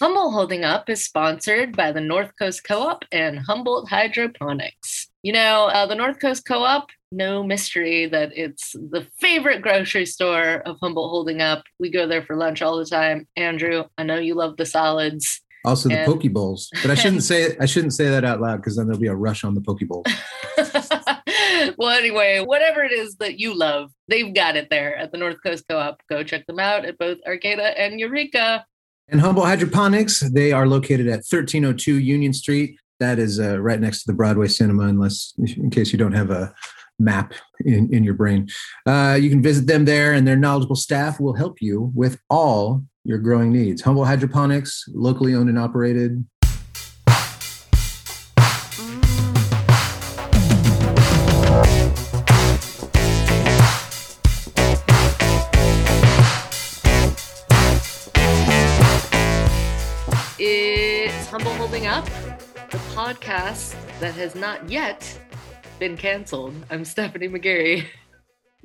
Humboldt Holding Up is sponsored by the North Coast Co op and Humboldt Hydroponics. You know, uh, the North Coast Co op, no mystery that it's the favorite grocery store of Humboldt Holding Up. We go there for lunch all the time. Andrew, I know you love the solids. Also the And- poke bowls, but I shouldn't say I shouldn't say that out loud because then there'll be a rush on the poke bowls. well, anyway, whatever it is that you love, they've got it there at the North Coast Co op. Go check them out at both Arcata and Eureka. And Humboldt Hydroponics, they are located at 1302 Union Street. That is uh, right next to the Broadway Cinema, unless in case you don't have a map in, in your brain. Uh, you can visit them there, and their knowledgeable staff will help you with all your growing needs. Humboldt Hydroponics, locally owned and operated. The podcast that has not yet been canceled. I'm Stephanie McGarry.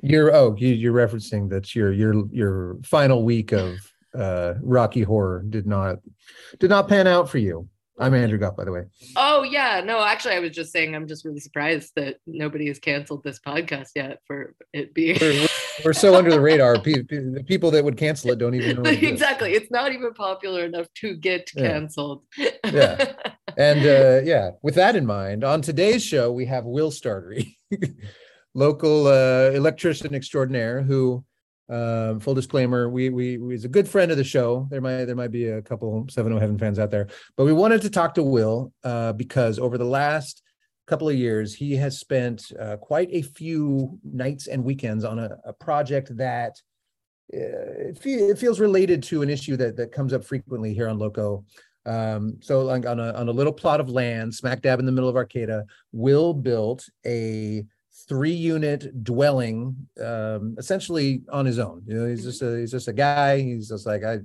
You're oh you, you're referencing that your your your final week of uh Rocky Horror did not did not pan out for you. I'm Andrew Goff, by the way. Oh, yeah. No, actually, I was just saying I'm just really surprised that nobody has canceled this podcast yet for it being. We're, we're so under the radar. Pe- pe- the people that would cancel it don't even know. it exactly. It's not even popular enough to get Yeah. canceled. Yeah. And uh, yeah, with that in mind, on today's show we have Will Startare, local uh, electrician extraordinaire, who, um, full disclaimer, we we he's a good friend of the show. There might there might be a couple Seven O Heaven fans out there, but we wanted to talk to Will uh, because over the last couple of years he has spent uh, quite a few nights and weekends on a, a project that. Uh, it, it feels related to an issue that that comes up frequently here on Loco, um, so like on a on a little plot of land, smack dab in the middle of Arcata, Will built a three unit dwelling, um, essentially on his own. You know, he's just a he's just a guy. He's just like I,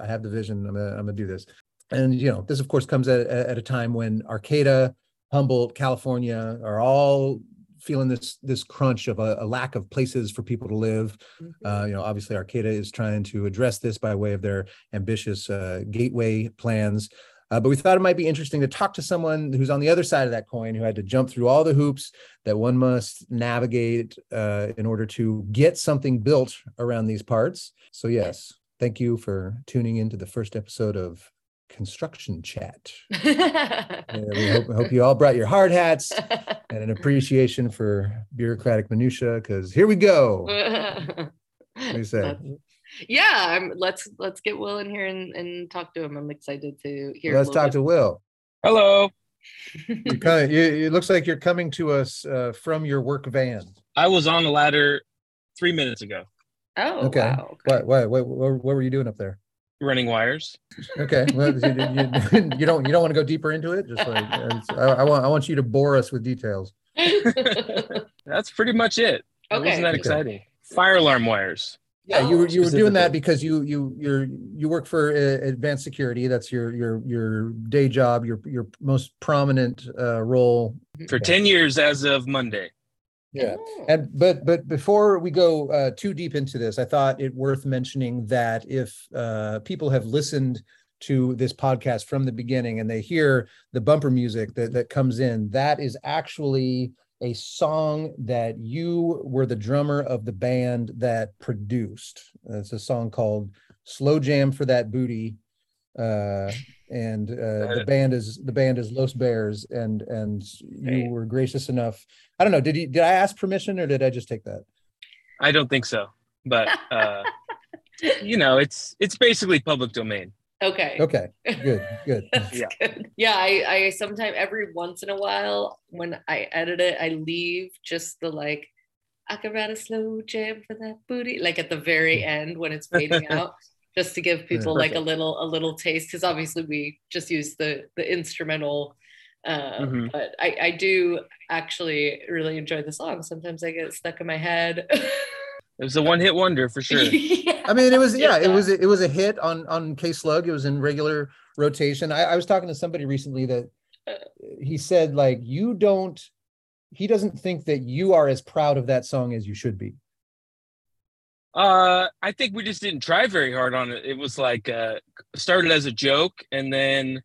I have the vision. I'm gonna I'm gonna do this. And you know, this of course comes at at a time when Arcata, Humboldt, California are all feeling this this crunch of a, a lack of places for people to live. Uh, you know, obviously Arcata is trying to address this by way of their ambitious uh, gateway plans. Uh, but we thought it might be interesting to talk to someone who's on the other side of that coin, who had to jump through all the hoops that one must navigate uh, in order to get something built around these parts. So yes, thank you for tuning into the first episode of Construction Chat. We hope, hope you all brought your hard hats and an appreciation for bureaucratic minutia, because here we go. What do you say? That's- yeah, I'm, let's let's get Will in here and, and talk to him. I'm excited to hear. Let's talk to Will. Hello. You're kind you, it looks like you're coming to us uh, from your work van. I was on the ladder three minutes ago, Oh, Okay. wow. okay. What, what, what, what, what were you doing up there? Running wires. Okay, well, you, you, you don't you don't want to go deeper into it. Just like I, I want I want you to bore us with details. That's pretty much it. It Okay. wasn't that Okay. exciting. Fire alarm wires. Yeah, you were you were doing that because you you you're you work for uh, advanced security. That's your your your day job. Your your most prominent uh, role. For 10 years as of Monday. Yeah. Oh. And but but before we go uh, too deep into this, I thought it worth mentioning that if uh, people have listened to this podcast from the beginning and they hear the bumper music that that comes in, that is actually a song that you were the drummer of the band that produced. It's a song called "Slow Jam for That Booty." Uh, and uh, the band is the band is Los Bears, and and you Right. were gracious enough I don't know. Did you did I ask permission or did I just take that? I don't think so. But uh, you know, it's it's basically public domain. Okay. Okay, good, good. Yeah. good. Yeah, I, I sometimes every once in a while when I edit it, I leave just the like I could write a slow jam for that booty, like at the very end when it's fading out, just to give people like a little a little taste. Because obviously we just use the the instrumental. Uh, Mhm. But I, I do actually really enjoy the song. Sometimes I get stuck in my head. It was a one hit wonder for sure. yeah. I mean, it was yeah, it was it was a hit on on K Slug. It was in regular rotation. I, I was talking to somebody recently that he said like you don't. He doesn't think that you are as proud of that song as you should be. Uh, I think we just didn't try very hard on it. It was like uh, started as a joke, and then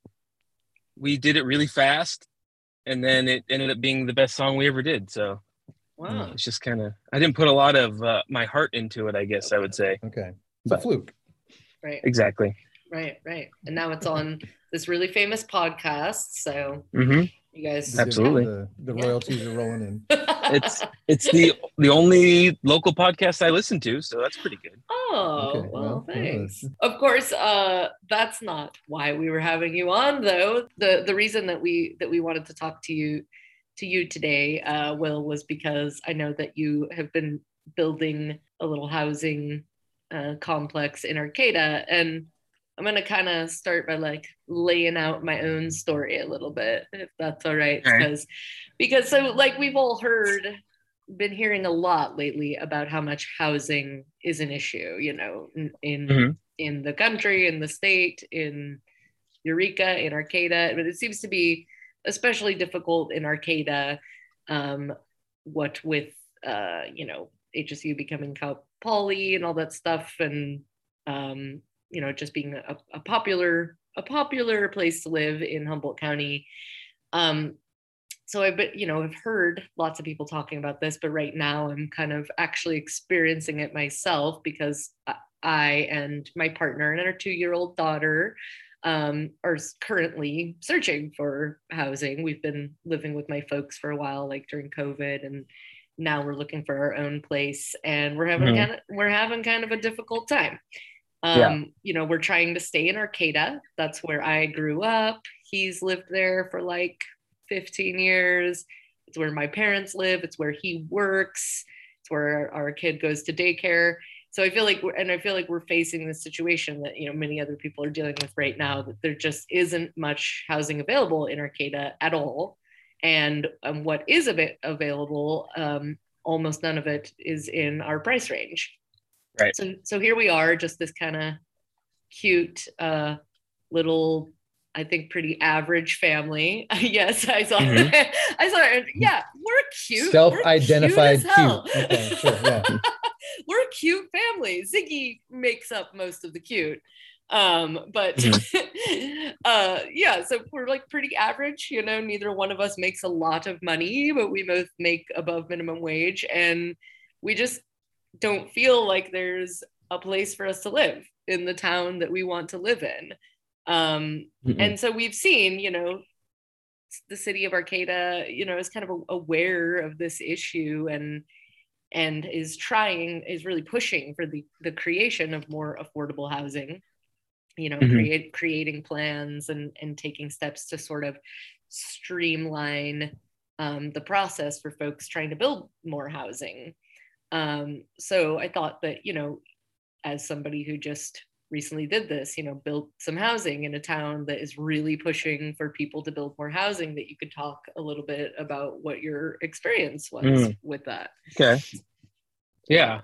we did it really fast, and then it ended up being the best song we ever did. So Wow. it's just kind of I didn't put a lot of uh, my heart into it. I guess I would say Okay. It's a But- fluke. Right. exactly. Right. Right. And now it's on this really famous podcast. So hmm you guys. Absolutely. The, the Yeah. royalties are rolling in. It's it's the the only local podcast I listen to, so that's pretty good. Oh, Okay, well, well, thanks. Of course, uh, that's not why we were having you on, though. The the reason that we that we wanted to talk to you to you today, uh, Will, was because I know that you have been building a little housing uh, complex in Arcata, and I'm gonna kind of start by like laying out my own story a little bit, if that's all right, because because so like we've all heard been hearing a lot lately about how much housing is an issue you know in in, Mhm. in the country in the state in eureka in arcata but it seems to be especially difficult in arcata um, what with uh, you know hsu becoming cal poly and all that stuff and um, you know just being a, a popular a popular place to live in humboldt county um, so I've been, you know, I've heard lots of people talking about this, but right now I'm kind of actually experiencing it myself because I- and my partner and our two-year-old daughter um, are currently searching for housing. We've been living with my folks for a while, like during COVID, and now we're looking for our own place, and we're having Mhm. kind of we're having kind of a difficult time. Um, Yeah. You know, we're trying to stay in Arcata. That's where I grew up. He's lived there for like 15 years. It's where my parents live. It's where he works. It's where our, kid goes to daycare. So I feel like, and I feel like we're facing this situation that you know many other people are dealing with right now. That there just isn't much housing available in Arcata at all, and um, what is a bit available, um, almost none of it is in our price range. Right. So so here we are, just this kind of cute uh, little I think pretty average family. yes, I saw. Mhm. I saw. it. Yeah, we're cute. We're Self-identified cute. as hell. cute. Okay, sure, yeah. we're a cute family. Ziggy makes up most of the cute. Um, but uh, yeah, so we're like pretty average. You know, neither one of us makes a lot of money, but we both make above minimum wage, and we just don't feel like there's a place for us to live in the town that we want to live in. Um, Mhm. and so we've seen, you know, the city of Arcata, you know, is kind of aware of this issue and and is trying, is really pushing for the the creation of more affordable housing. You know, Mhm. create creating plans and and taking steps to sort of streamline um, the process for folks trying to build more housing. Um, so I thought that, you know, as somebody who just recently did this, you know, built some housing in a town that is really pushing for people to build more housing, that you could talk a little bit about what your experience was Mm. with that. Okay. Yeah.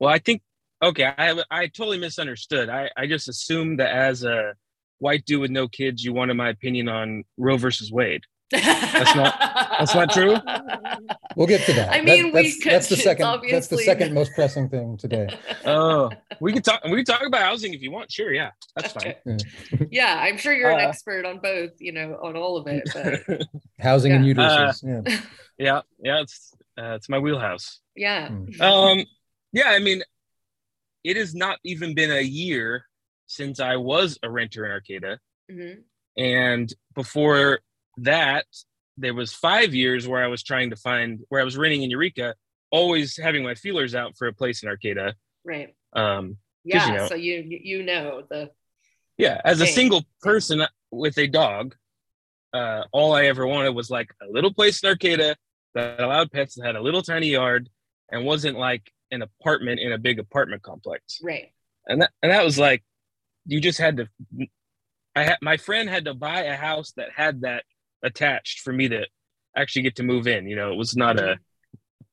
Well, I think okay. I I totally misunderstood. I I just assumed that as a white dude with no kids, you wanted my opinion on Roe versus Wade. That's not- that's not true? We'll get to that. I That- mean, we that's, could that's the just second. That's the second most pressing thing today. Oh, we can talk. We can talk about housing if you want. Sure. Yeah, that's fine. Okay. yeah, I'm sure you're an Uh, expert on both, you know, on all of it. But Housing and Uh, uteruses. yeah. yeah. Yeah. It's uh, it's my wheelhouse. yeah. Mm. Um. Yeah. I mean, it has not even been a year since I was a renter in Arcata. Mhm. and before that there was five years where i was trying to find where i was renting in eureka always having my feelers out for a place in arcata Right. um Yeah. you know- so you you know the yeah as a single person with a dog uh all i ever wanted was like a little place in arcata that allowed pets that had a little tiny yard and wasn't like an apartment in a big apartment complex right. and that and that was like you just had to i had my friend had to buy a house that had that attached for me to actually get to move in you know it was not a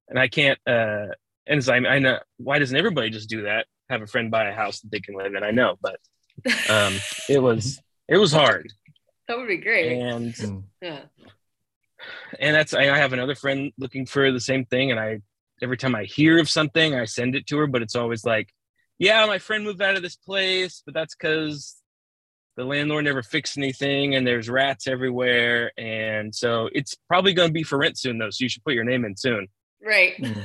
and i can't uh and it's like i know why doesn't everybody just do that have a friend buy a house that they can live in i know but um it was it was hard that would be great. and Mm. yeah. and that's I I have another friend looking for the same thing, and I every time I hear of something, I send it to her, but it's always like, yeah, my friend moved out of this place, but that's because the landlord never fixed anything and there's rats everywhere. And so it's probably going to be for rent soon, though. So you should put your name in soon. Right. Mm.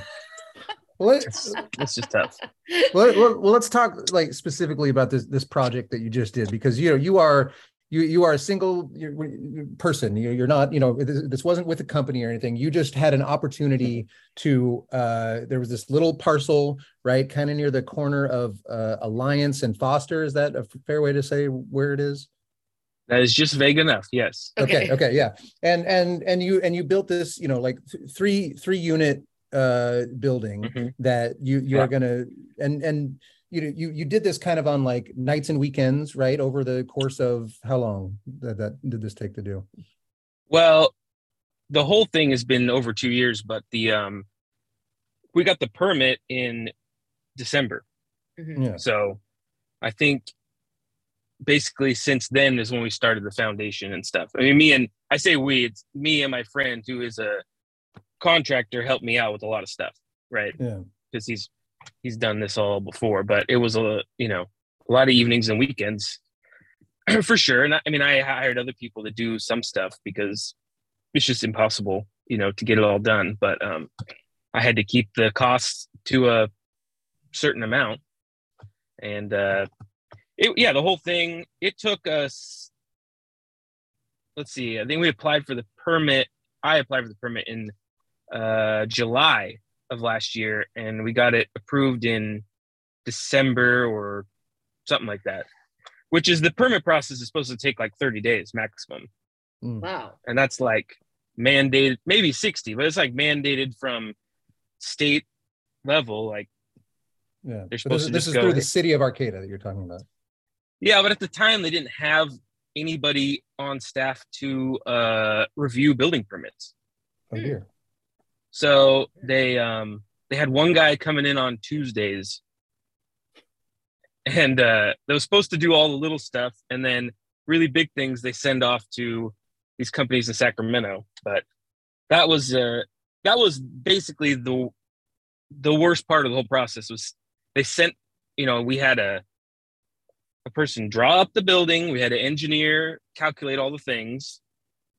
Well, let's, It's, it's just tough. well, well, well, let's talk like specifically about this this project that you just did because you know you are you you are a single person. You- You're not you know this this wasn't with a company or anything. You just had an opportunity to. uh There was this little parcel right, kind of near the corner of uh, Alliance and Foster. Is that a fair way to say where it is? That is just vague enough. Yes. okay okay yeah and and and you and you built this you know like th- three three unit uh building Mhm. that you you Yeah. are gonna and and you know you you did this kind of on like nights and weekends right over the course of how long that, that did this take to do Well, the whole thing has been over two years, but the um, we got the permit in December. Mhm. yeah So I think basically since then is when we started the foundation and stuff. I mean, me and I say we, it's me and my friend who is a contractor helped me out with a lot of stuff, right? yeah Because he's he's done this all before, but it was a you know a lot of evenings and weekends for sure. And I, I mean, I hired other people to do some stuff because it's just impossible, you know, to get it all done. But um, I had to keep the costs to a certain amount, and uh, it, yeah, the whole thing. It took us. Let's see. I think we applied for the permit. I applied for the permit in uh, July of last year, and we got it approved in December or something like that. Which is the permit process is supposed to take like 30 days maximum Wow. and that's like mandated maybe 60 but it's like mandated from state level like yeah They're So this, is- to this just is go- through the city of arcata that you're talking about yeah but at the time they didn't have anybody on staff to uh review building permits oh Hmm. dear so they um they had one guy coming in on tuesdays. And uh they were supposed to do all the little stuff. And then really big things they send off to these companies in sacramento. But that was uh that was basically the the worst part of the whole process was they sent you know we had a a person draw up the building. We had an engineer calculate all the things.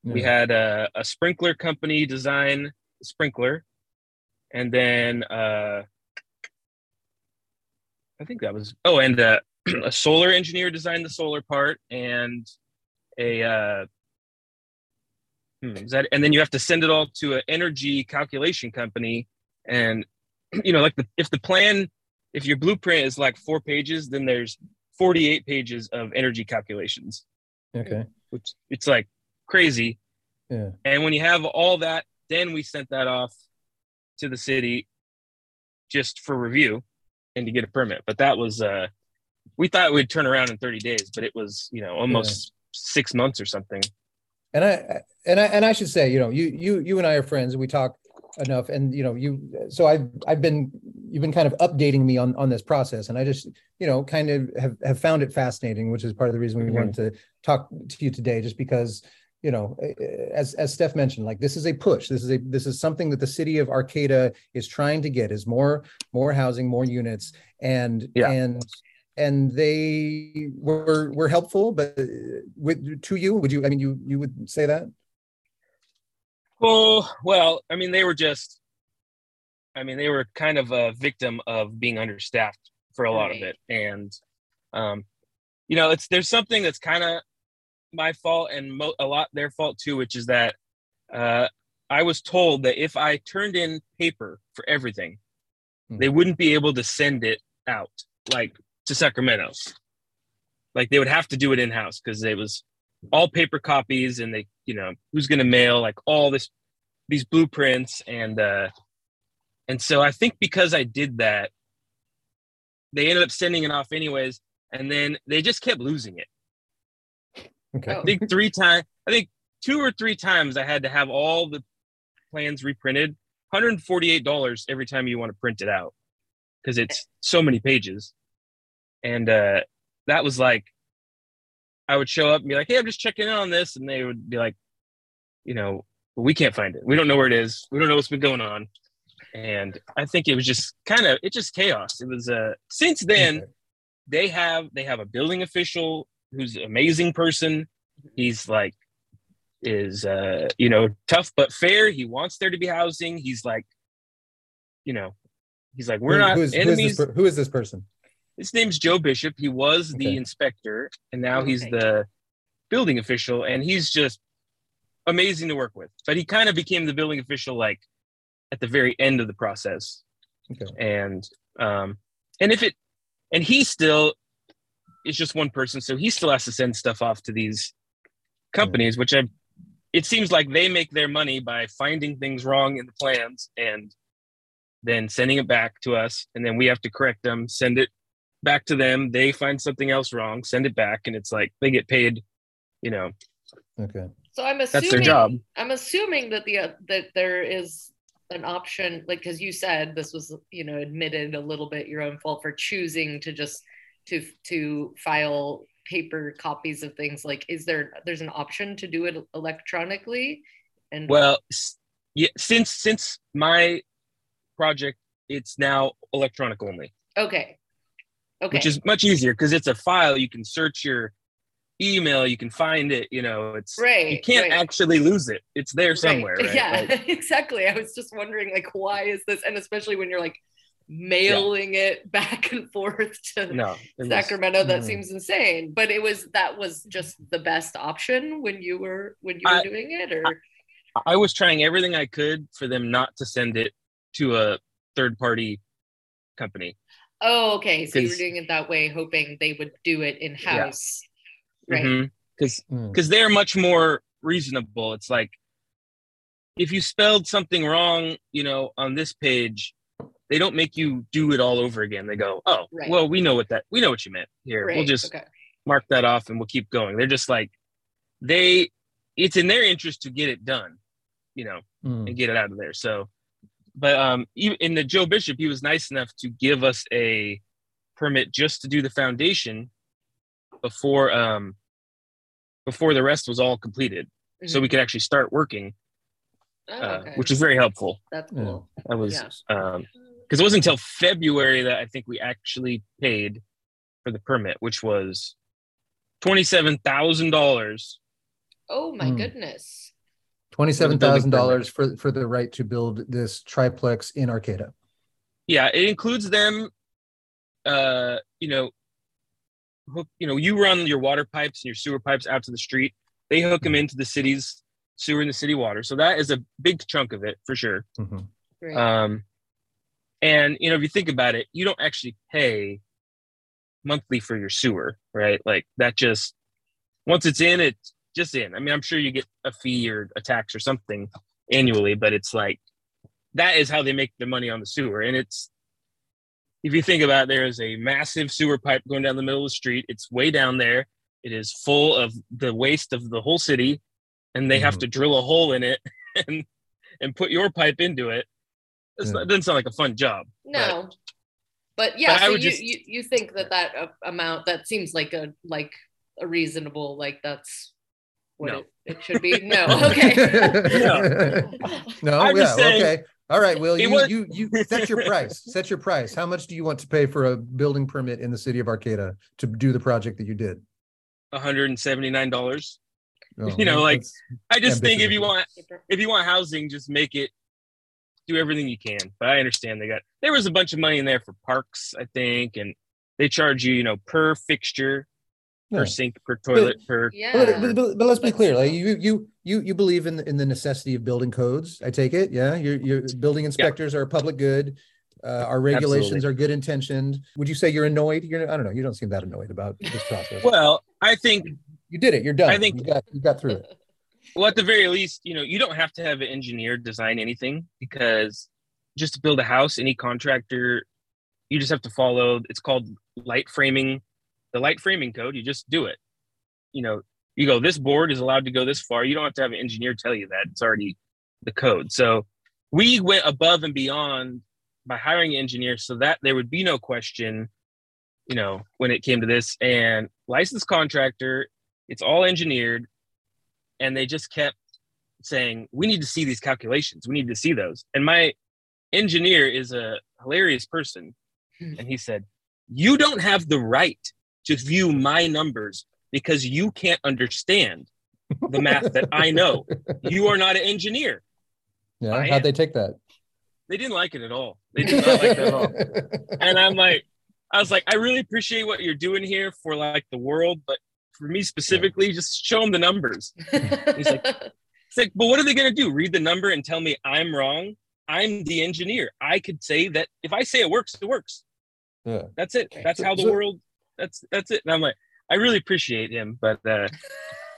We had a, a sprinkler company design sprinkler. And then uh i think that was oh and uh, a solar engineer designed the solar part and a uh hmm, is that and then you have to send it all to an energy calculation company. And you know like the if the plan if your blueprint is like four pages then there's 48 pages of energy calculations. Okay. Which it's like crazy. Yeah. And when you have all that, then we sent that off to the city just for review and to get a permit. But that was uh we thought we'd turn around in 30 days, but it was, you know, almost six months or something. and I and I and I should say, you know, you you you and I are friends. and We talk enough, and you know, you. So I've I've been you've been kind of updating me on on this process, and I just you know kind of have have found it fascinating, which is part of the reason we Mhm. wanted to talk to you today, just because you know, as as Steph mentioned, like this is a push. This is a this is something that the city of Arcata is trying to get is more more housing, more units, and Yeah. and and they were were helpful, but uh, with to you, would you? I mean, you you would say that? Oh, well, I mean, they were just, I mean, they were kind of a victim of being understaffed for a lot of it. And, um, you know, it's, there's something that's kind of my fault and mo- a lot their fault too, which is that, uh, I was told that if I turned in paper for everything, Hmm. they wouldn't be able to send it out like to Sacramento. Like they would have to do it in house because it was all paper copies and they, you know, who's going to mail like all this, these blueprints. And, uh, and so I think because I did that, they ended up sending it off anyways. And then they just kept losing it. Okay. I think three times, I think two or three times I had to have all the plans reprinted. $148 every time you want to print it out because it's so many pages. And uh, that was like, I would show up and be like, hey, I'm just checking in on this. And they would be like, you know, we can't find it. We don't know where it is. We don't know what's been going on. and I think it was just kind of it just chaos. It was uh since then they have they have a building official who's an amazing person. He's like is uh you know tough but fair. He wants there to be housing. He's like you know he's like we're Who- not who is, who is enemies. this per- who is this person? His name's Joe Bishop. He was the inspector, and now he's Okay. the building official, and he's just amazing to work with. But he kind of became the building official like at the very end of the process, Okay. and um, and if it, and he still is just one person, so he still has to send stuff off to these companies, which I. It seems like they make their money by finding things wrong in the plans and then sending it back to us, and then we have to correct them, send it back to them. They find something else wrong, send it back, and it's like they get paid. You know, Okay. So I'm assuming that's their assuming job. I'm assuming that the uh, that there is an option, like because you said this was you know admitted a little bit your own fault for choosing to just to to file paper copies of things. Like, is there there's an option to do it electronically? And well, yeah, since since my project, it's now electronic only, okay, okay, which is much easier because it's a file. You can search your email, you can find it. You know, it's right. you can't right. actually lose it. It's there somewhere. Right. Right? Yeah, Like, exactly. I was just wondering, like, why is this? And especially when you're like mailing it back and forth to no, it was- Sacramento, that Mm. seems insane. But it was that was just the best option when you were when you were I- doing it, or I was trying everything I could for them not to send it to a third party company. oh, okay. So you were 'Cause- doing it that way, hoping they would do it in house, right? Because Mm. because they're much more reasonable. It's like if you spelled something wrong, you know, on this page, they don't make you do it all over again. They go, "Oh, Right. well, we know what that we know what you meant. Here, Right. we'll just okay. mark that off and we'll keep going." They're just like they. It's in their interest to get it done, you know, Mm. and get it out of there. So, but um, even in the Joe Bishop, he was nice enough to give us a permit just to do the foundation before um before the rest was all completed, so we could actually start working, Oh, uh, which was very helpful. that's Yeah. cool. That was Yeah. um because it wasn't until February that I think we actually paid for the permit, which was twenty seven thousand dollars. Oh my Mm. goodness. Twenty-seven thousand dollars for for the right to build this triplex in Arcata. Yeah, it includes them. Uh, you know, hook. You know, you run your water pipes and your sewer pipes out to the street. They hook them into the city's sewer and the city water. So that is a big chunk of it for sure. Mhm. Right. Um, and you know, if you think about it, you don't actually pay monthly for your sewer, right? Like that just once it's in, it's just in. I mean, I'm sure you get a fee or a tax or something annually, but it's like that is how they make their money on the sewer. And it's if you think about it, there is a massive sewer pipe going down the middle of the street. It's way down there. It is full of the waste of the whole city, and they have Mhm. to drill a hole in it and and put your pipe into it. It's Yeah. not- it doesn't sound like a fun job. No. But yeah, But I so would you, just- you you think that that uh, amount that seems like a like a reasonable like that's what No. it, it should be. No, okay. no, I'm yeah, saying- okay. All right, Will, you, was- you you set your price. Set your price. How much do you want to pay for a building permit in the city of Arcata to do the project that you did? $179. Oh, You know, like, I just think if you want if you want housing, just make it do everything you can. But I understand they got there was a bunch of money in there for parks, I think, and they charge you, you know, per fixture, Yeah. per sink, per toilet, per Yeah. But, but, but, but let's be clear. Like you, you, you, you believe in the, in the necessity of building codes. I take it. Yeah, your your building inspectors are a public good. Uh, our regulations are good intentioned. Would you say you're annoyed? You're, I don't know. You don't seem that annoyed about this process. well, I think you did it. You're done. I think- you got you got through it. Well at the very least, you know, you don't have to have an engineer design anything because just to build a house, any contractor, you just have to follow it's called light framing, the light framing code. You just do it. You know, you go, this board is allowed to go this far. You don't have to have an engineer tell you that. It's already the code. So we went above and beyond by hiring engineers so that there would be no question, you know, when it came to this. And licensed contractor, it's all engineered. And they just kept saying, we need to see these calculations. We need to see those. And my engineer is a hilarious person. Hmm. And he said, You don't have the right to view my numbers because you can't understand the math that I know. You are not an engineer. Yeah. I How'd am. they take that? They didn't like it at all. They did not like that at all. And I'm like, I was like, I really appreciate what you're doing here for like the world, but for me specifically, just show them the numbers. He's like, It's like, but what are they going to do? Read the number and tell me I'm wrong? I'm the engineer. I could say that if I say it works, it works. Yeah. That's it. That's So- how the so- world. That's that's it. And I'm like, I really appreciate him, but uh,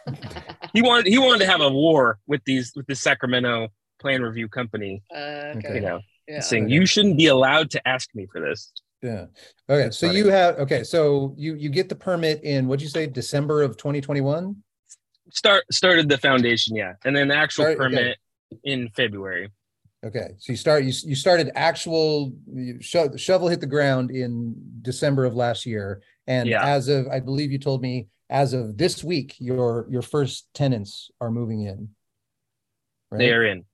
he wanted he wanted to have a war with these with this Sacramento plan review company. Uh, Okay. okay. You know, Yeah. saying you shouldn't be allowed to ask me for this. Yeah. Okay. That's so funny. you have okay. So you you get the permit in what'd you say December of 2021? Start started the foundation, yeah, and then the actual Start- okay. permit in February. Okay. So you start you you started actual you sho- shovel hit the ground in December of last year, and Yeah. as of I believe you told me as of this week your your first tenants are moving in. Right? They are in.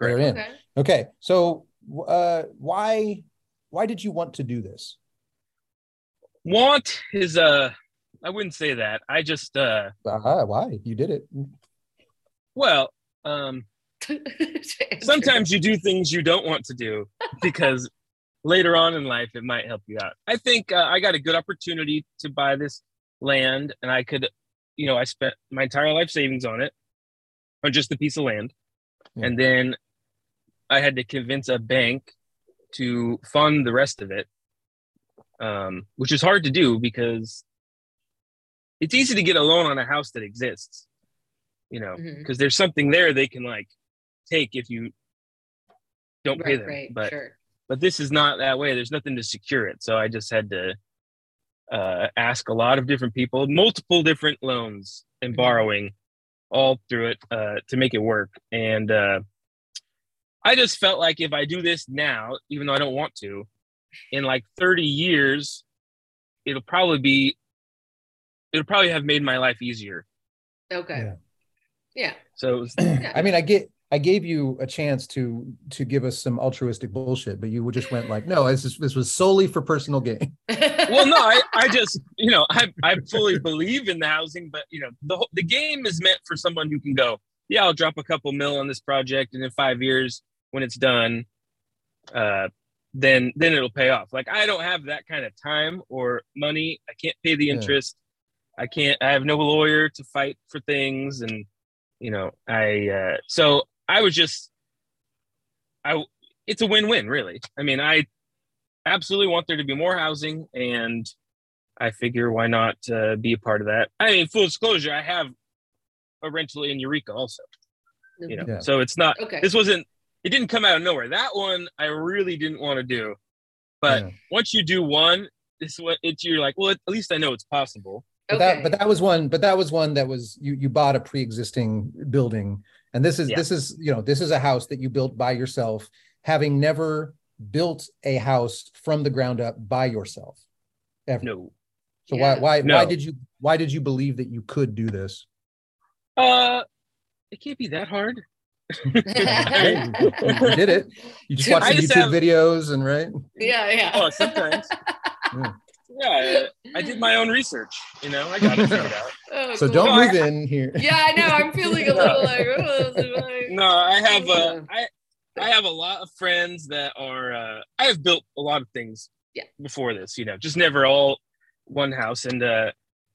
They're in. Okay. Okay. So uh, why why did you want to do this? Want is uh, I wouldn't say that. I just uh, Uh, why you did it? well, um, sometimes you do things you don't want to do because later on in life it might help you out. I think uh, I got a good opportunity to buy this land, and I could, you know, I spent my entire life savings on it, on just a piece of land, Yeah. and then I had to convince a bank to fund the rest of it, um, which is hard to do because it's easy to get a loan on a house that exists, you know, because there's something there they can like take if you don't pay Right, them. right, but sure. but this is not that way. There's nothing to secure it, so I just had to uh, ask a lot of different people, multiple different loans and Mhm. borrowing, all through it uh, to make it work. And uh, I just felt like if I do this now, even though I don't want to, in like 30 years, it'll probably be, it'll probably have made my life easier. Okay. Yeah. Yeah. So it was, I mean, I get I gave you a chance to to give us some altruistic bullshit, but you just went like, no, this is this was solely for personal gain. well, no, I, I just, you know, I, I fully believe in the housing, but you know, the whole- the game is meant for someone who can go, yeah, I'll drop a couple mil on this project, and in five years when it's done, uh, then then it'll pay off. Like I don't have that kind of time or money. I can't pay the Yeah. interest. I can't. I have no lawyer to fight for things, and you know, I uh, so I was just, I it's a win-win, really. I mean, I absolutely want there to be more housing, and I figure why not uh, be a part of that. I mean, full disclosure, I have a rental in Eureka also. You know, Yeah. so it's not. Okay. This wasn't. It didn't come out of nowhere. That one I really didn't want to do, but Yeah. once you do one, this what it's you're like, well, at least I know it's possible. But okay. that but that was one, but that was one that was you you bought a pre-existing building. And this is Yeah. this is, you know, this is a house that you built by yourself, having never built a house from the ground up by yourself. Ever. No. So Yeah. why why No. why did you why did you believe that you could do this? Uh, it can't be that hard. Okay, you, you did it. You just watch I some YouTube have- videos and right? yeah, yeah. Oh, sometimes. Yeah, I did my own research. You know, I got it figured out. Oh, So cool. don't No, I- move in here. Yeah, I know. I'm feeling a little like. Oh, this is like- No, I have uh, I I have a lot of friends that are uh, I have built a lot of things Yeah. before this, you know, just never all one house. And uh,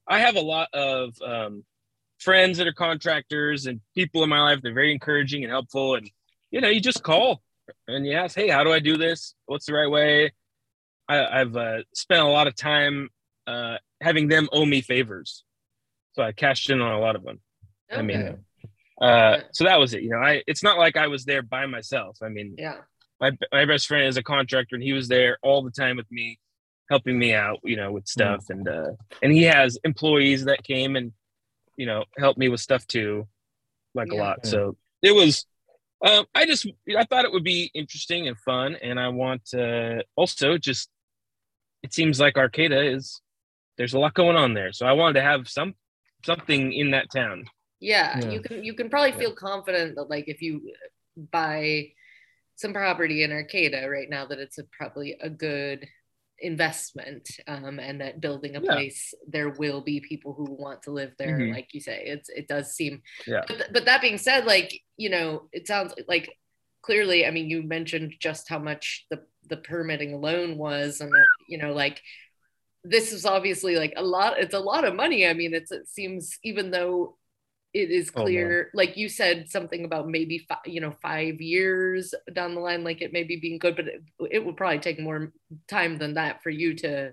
I have a lot of um, friends that are contractors and people in my life. They're very encouraging and helpful. And you know, you just call and you ask, "Hey, how do I do this? What's the right way?" I, I've uh, spent a lot of time uh, having them owe me favors, so I cashed in on a lot of them. I mean, Uh, so that was it. You know, I it's not like I was there by myself. I mean, Yeah. my my best friend is a contractor, and he was there all the time with me, helping me out. You know, with stuff, and uh, and he has employees that came and you know helped me with stuff too, like a lot. Yeah. So it was. Um, I just I thought it would be interesting and fun, and I want uh, also just. It seems like Arcata is there's a lot going on there, so I wanted to have some something in that town. Yeah, Yeah. you can you can probably Yeah. feel confident that like if you buy some property in Arcata right now that it's a, probably a good investment um, and that building a Yeah. place there will be people who want to live there Mhm. like you say it's it does seem Yeah. but, th- but that being said like you know it sounds like clearly i mean you mentioned just how much the the permitting alone was and that, you know like this is obviously like a lot it's a lot of money i mean it's it seems even though it is Oh, clear like you said something about maybe fi- you know five years down the line like it may be being good but it, it would probably take more time than that for you to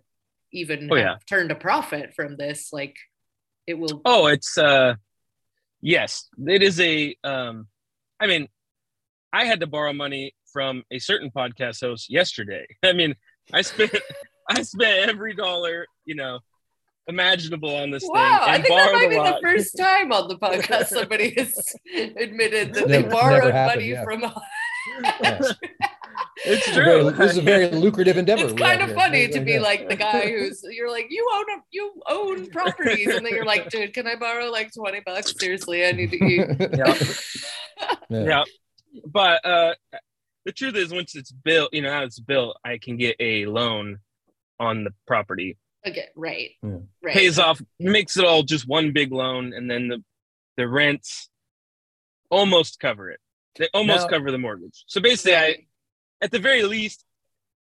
even Oh, have yeah. turned a profit from this like it will Oh, it's uh yes, it is a um I mean, I had to borrow money from a certain podcast host yesterday. I mean, I spent I spent every dollar, you know, imaginable on this Wow, thing I think that might a be the first time on the podcast somebody has admitted that Never- they never borrowed happened, money yeah. from. Yes. It's This is a very- true. this is a very lucrative endeavor. It's kind of here. funny to be like the guy who's you're like you own a you own properties and then you're like dude can I borrow like twenty bucks seriously I need to eat. Yeah. Yeah. yeah. But uh the truth is once it's built, you know, now it's built, I can get a loan on the property. Okay, right, Yeah. right. Pays off, makes it all just one big loan, and then the the rents almost cover it. They almost Now- cover the mortgage. So basically, I at the very least,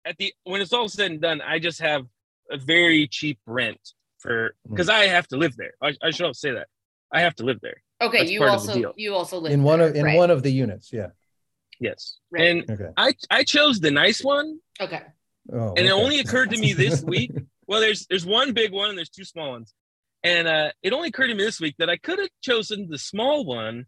at the when it's all said and done, I just have a very cheap rent for Mm. because I have to live there. I, I should also say that I have to live there. Okay, That's you part of the also you also live in one of in right, one of the units. Yeah. Yes, Right. and Okay. I I chose the nice one, Okay, Oh, and it only occurred to me this week. Well, there's there's one big one and there's two small ones, and uh, it only occurred to me this week that I could have chosen the small one,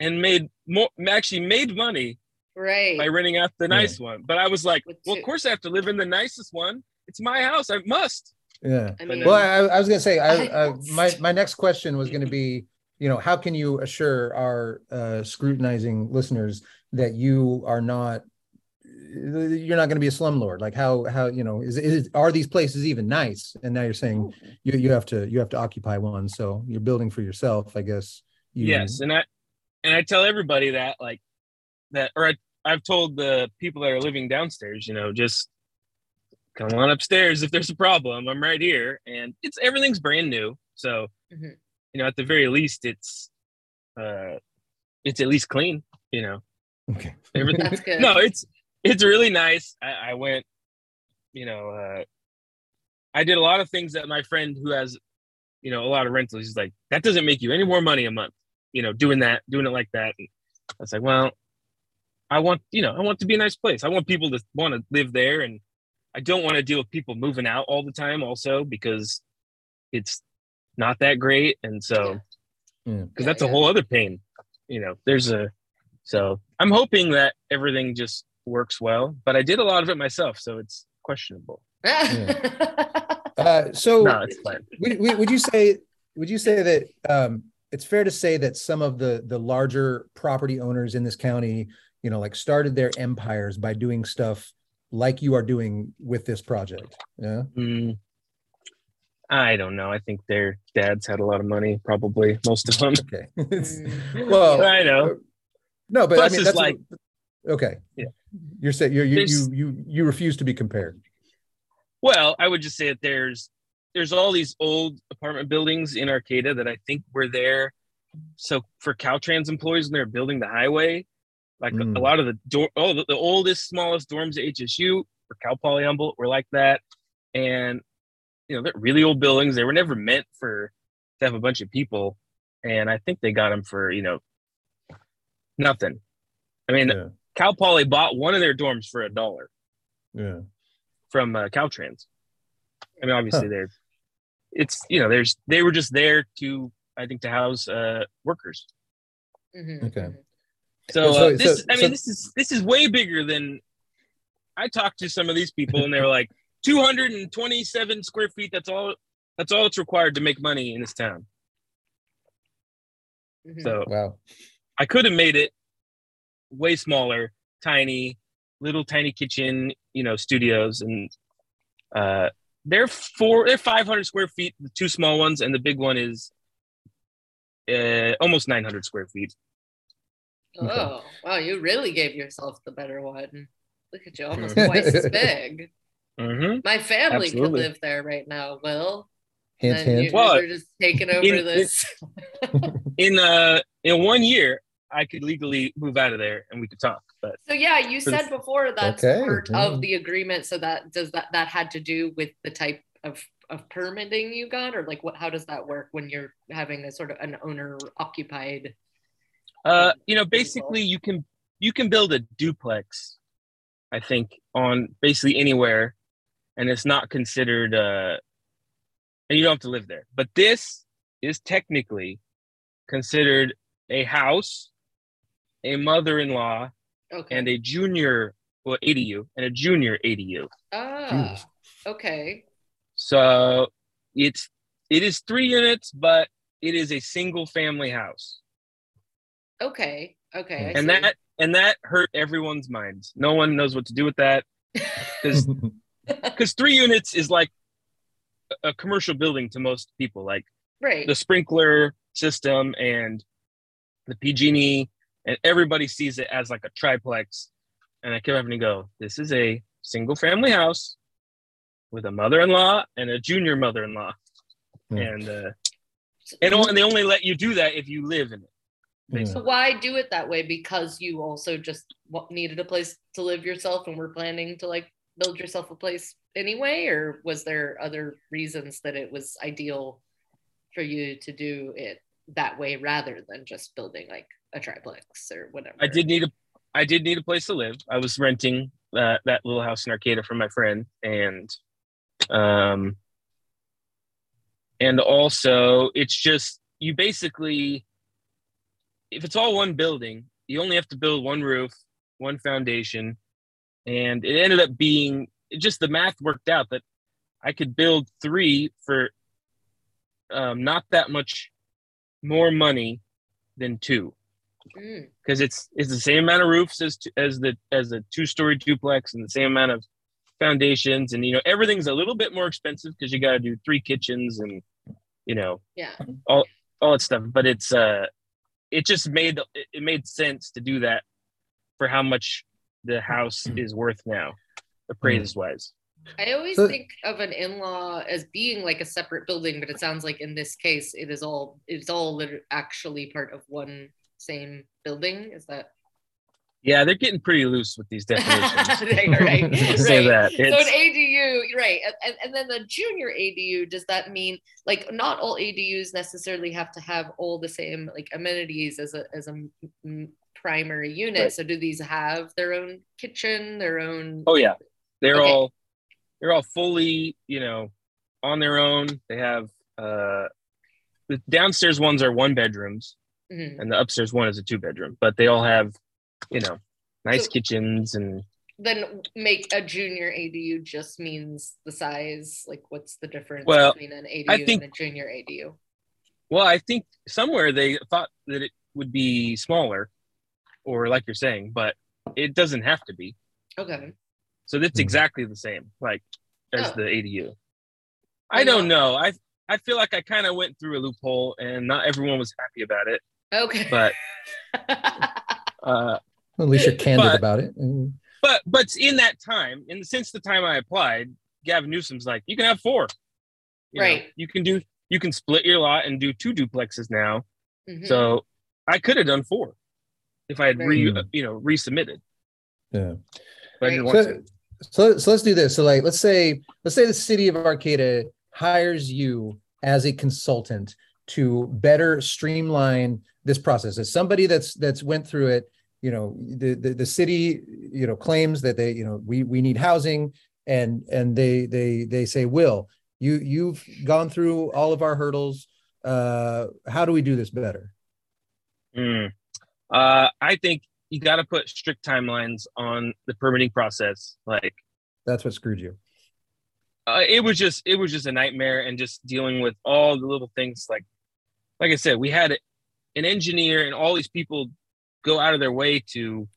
and made more actually made money right. by renting out the Yeah. nice one. But I was like, well, of course I have to live in the nicest one. It's my house. I must. Yeah. I mean, Well, I, I was going to say, I, I- I, my my next question was going to be, you know, how can you assure our uh, scrutinizing listeners that you are not, you're not going to be a slumlord? Like, how how you know is is are these places even nice? And now you're saying you you have to you have to occupy one, so you're building for yourself, I guess. You, Yes, and I and I tell everybody that like that, or I, I've told the people that are living downstairs, you know, just come on upstairs if there's a problem. I'm right here, and it's everything's brand new, so Mhm. you know, at the very least, it's uh, it's at least clean, you know. Okay. Everything. that's good. no, it's it's really nice. I, I went, you know, uh, I did a lot of things that my friend who has, you know, a lot of rentals, he's like, that doesn't make you any more money a month, you know, doing that, doing it like that. And I was like, well, I want, you know, I want to be a nice place. I want people to want to live there, and I don't want to deal with people moving out all the time, also because it's not that great, and so because Yeah, that's a whole other pain. You know, there's a so I'm hoping that everything just works well, but I did a lot of it myself, so it's questionable. Uh, so No, it's fine. would, would would you say would you say that um, it's fair to say that some of the the larger property owners in this county you know like started their empires by doing stuff like you are doing with this project yeah Mm, I don't know. I think their dads had a lot of money, probably most of them. okay Mm. well I know. no but Plus i mean that's like- okay Yeah. you're saying you you you you refuse to be compared Well, I would just say that there's there's all these old apartment buildings in Arcata that I think were there. So for Caltrans employees when they're building the highway, like a- Mm. a lot of the door, oh, the, the oldest, smallest dorms at HSU or Cal Poly Humboldt were like that, and you know they're really old buildings. They were never meant for to have a bunch of people, and I think they got them for you know nothing. I mean, yeah Cal Poly bought one of their dorms for a dollar yeah from uh, Caltrans. I mean, obviously they're, it's you know, there's they were just there to I think to house uh, workers. Mhm, Okay. mhm. So, So- uh, this so- I mean, so- this is this is way bigger than I talked to some of these people and they were like 227 square feet. That's all. That's all it's required to make money in this town. Mhm. So wow I could have made it way smaller, tiny, little tiny kitchen, you know, studios, and uh, they're four, they're 500 square feet. The two small ones, and the big one is uh, almost 900 square feet. Oh, wow. You really gave yourself the better one. Look at you, almost twice as big. hmm My family Absolutely. could live there right now, Will. Hint, And hint. you, Well, you're just taking over in- this. In uh, in one year, I could legally move out of there and we could talk. But So yeah, you For the- said before that's Okay, part yeah. of the agreement. So that does that that had to do with the type of of permitting you got, or like what? How does that work when you're having a sort of an owner occupied? uh, you know, basically, you can you can build a duplex, I think, on basically anywhere, and it's not considered. Uh, and you don't have to live there. But this is technically considered a house, a mother-in-law, Okay. and a junior well ADU and a junior ADU. ah, okay. So it's it is three units, but it is a single family house. Okay. Okay. I and see. that and that hurt everyone's minds. No one knows what to do with that because because three units is like a- a commercial building to most people. Like right. the sprinkler system and the PG&E, and everybody sees it as like a triplex. And I kept having to go. This is a single family house with a mother-in-law and a junior mother-in-law, Hmm. and uh, and, and they only let you do that if you live in it. Yeah. So why do it that way? Because you also just wa- needed a place to live yourself, and were planning to like build yourself a place anyway, or was there other reasons that it was ideal for you to do it that way rather than just building like a triplex or whatever? I did need a I did need a place to live. I was renting that that little house in Arcata from my friend, and um, and also it's just you basically if it's all one building, you only have to build one roof, one foundation, and it ended up being it just the math worked out that I could build three for um, not that much more money than two Mm, because it's it's the same amount of roofs as t- as the as a two story duplex and the same amount of foundations. And you know everything's a little bit more expensive because you got to do three kitchens and you know yeah. all all that stuff. But it's uh it just made it it made sense to do that for how much the house is worth now appraised wise I always So- think of an in-law as being like a separate building, but it sounds like in this case, it is all it's all actually part of one same building. Is that yeah they're getting pretty loose with these definitions right? Right. Say that So an ADU, right? And, and, then the junior ADU, does that mean like not all ADUs necessarily have to have all the same like amenities as a as a primary unit? Right. So do these have their own kitchen, their own? Oh yeah, they're Okay. all they're all fully you know on their own. They have uh the downstairs ones are one bedrooms Mhm. and the upstairs one is a two bedroom, but they all have you know nice So- kitchens and Then make a junior ADU just means the size. Like, what's the difference Well, between an ADU I think- and a junior ADU? well I think somewhere they thought that it would be smaller or like you're saying, but it doesn't have to be. Okay. So that's Hmm. exactly the same like as Oh. the ADU. I don't know. I I feel like I kind of went through a loophole and not everyone was happy about it, Okay. but uh At least you're candid But- about it. Mm. but but in that time, and since the time I applied, Gavin Newsom's like, you can have four. You know, Right. you can do you can split your lot and do two duplexes now. Mhm. So I could have done four if I had re Right. you know resubmitted. Yeah. But I didn't Right. want So, to. so, so let's do this. So like, let's say, let's say the city of Arcata hires you as a consultant to better streamline this process. As somebody that's that's went through it, you know, the, the the city, you know, claims that they, you know, we we need housing, and and they they they say, Will, you you've gone through all of our hurdles. Uh, how do we do this better? Mm. Uh, I think you got to put strict timelines on the permitting process. Like That's what screwed you. uh, it was just it was just a nightmare and just dealing with all the little things like like i said we had an engineer and all these people go out of their way to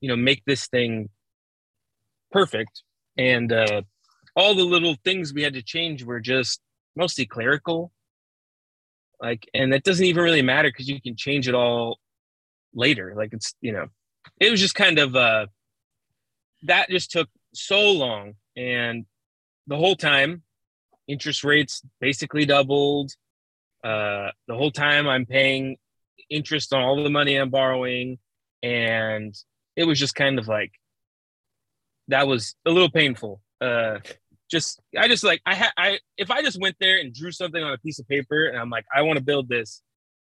you know make this thing perfect and uh all the little things we had to change were just mostly clerical like and that doesn't even really matter because you can change it all later. Like it's you know, it was just kind of uh, that just took so long, and the whole time, interest rates basically doubled. Uh, the whole time I'm paying interest on all the money I'm borrowing, and it was just kind of like that was a little painful. Uh, just I just like I had I if I just went there and drew something on a piece of paper and I'm like I want to build this,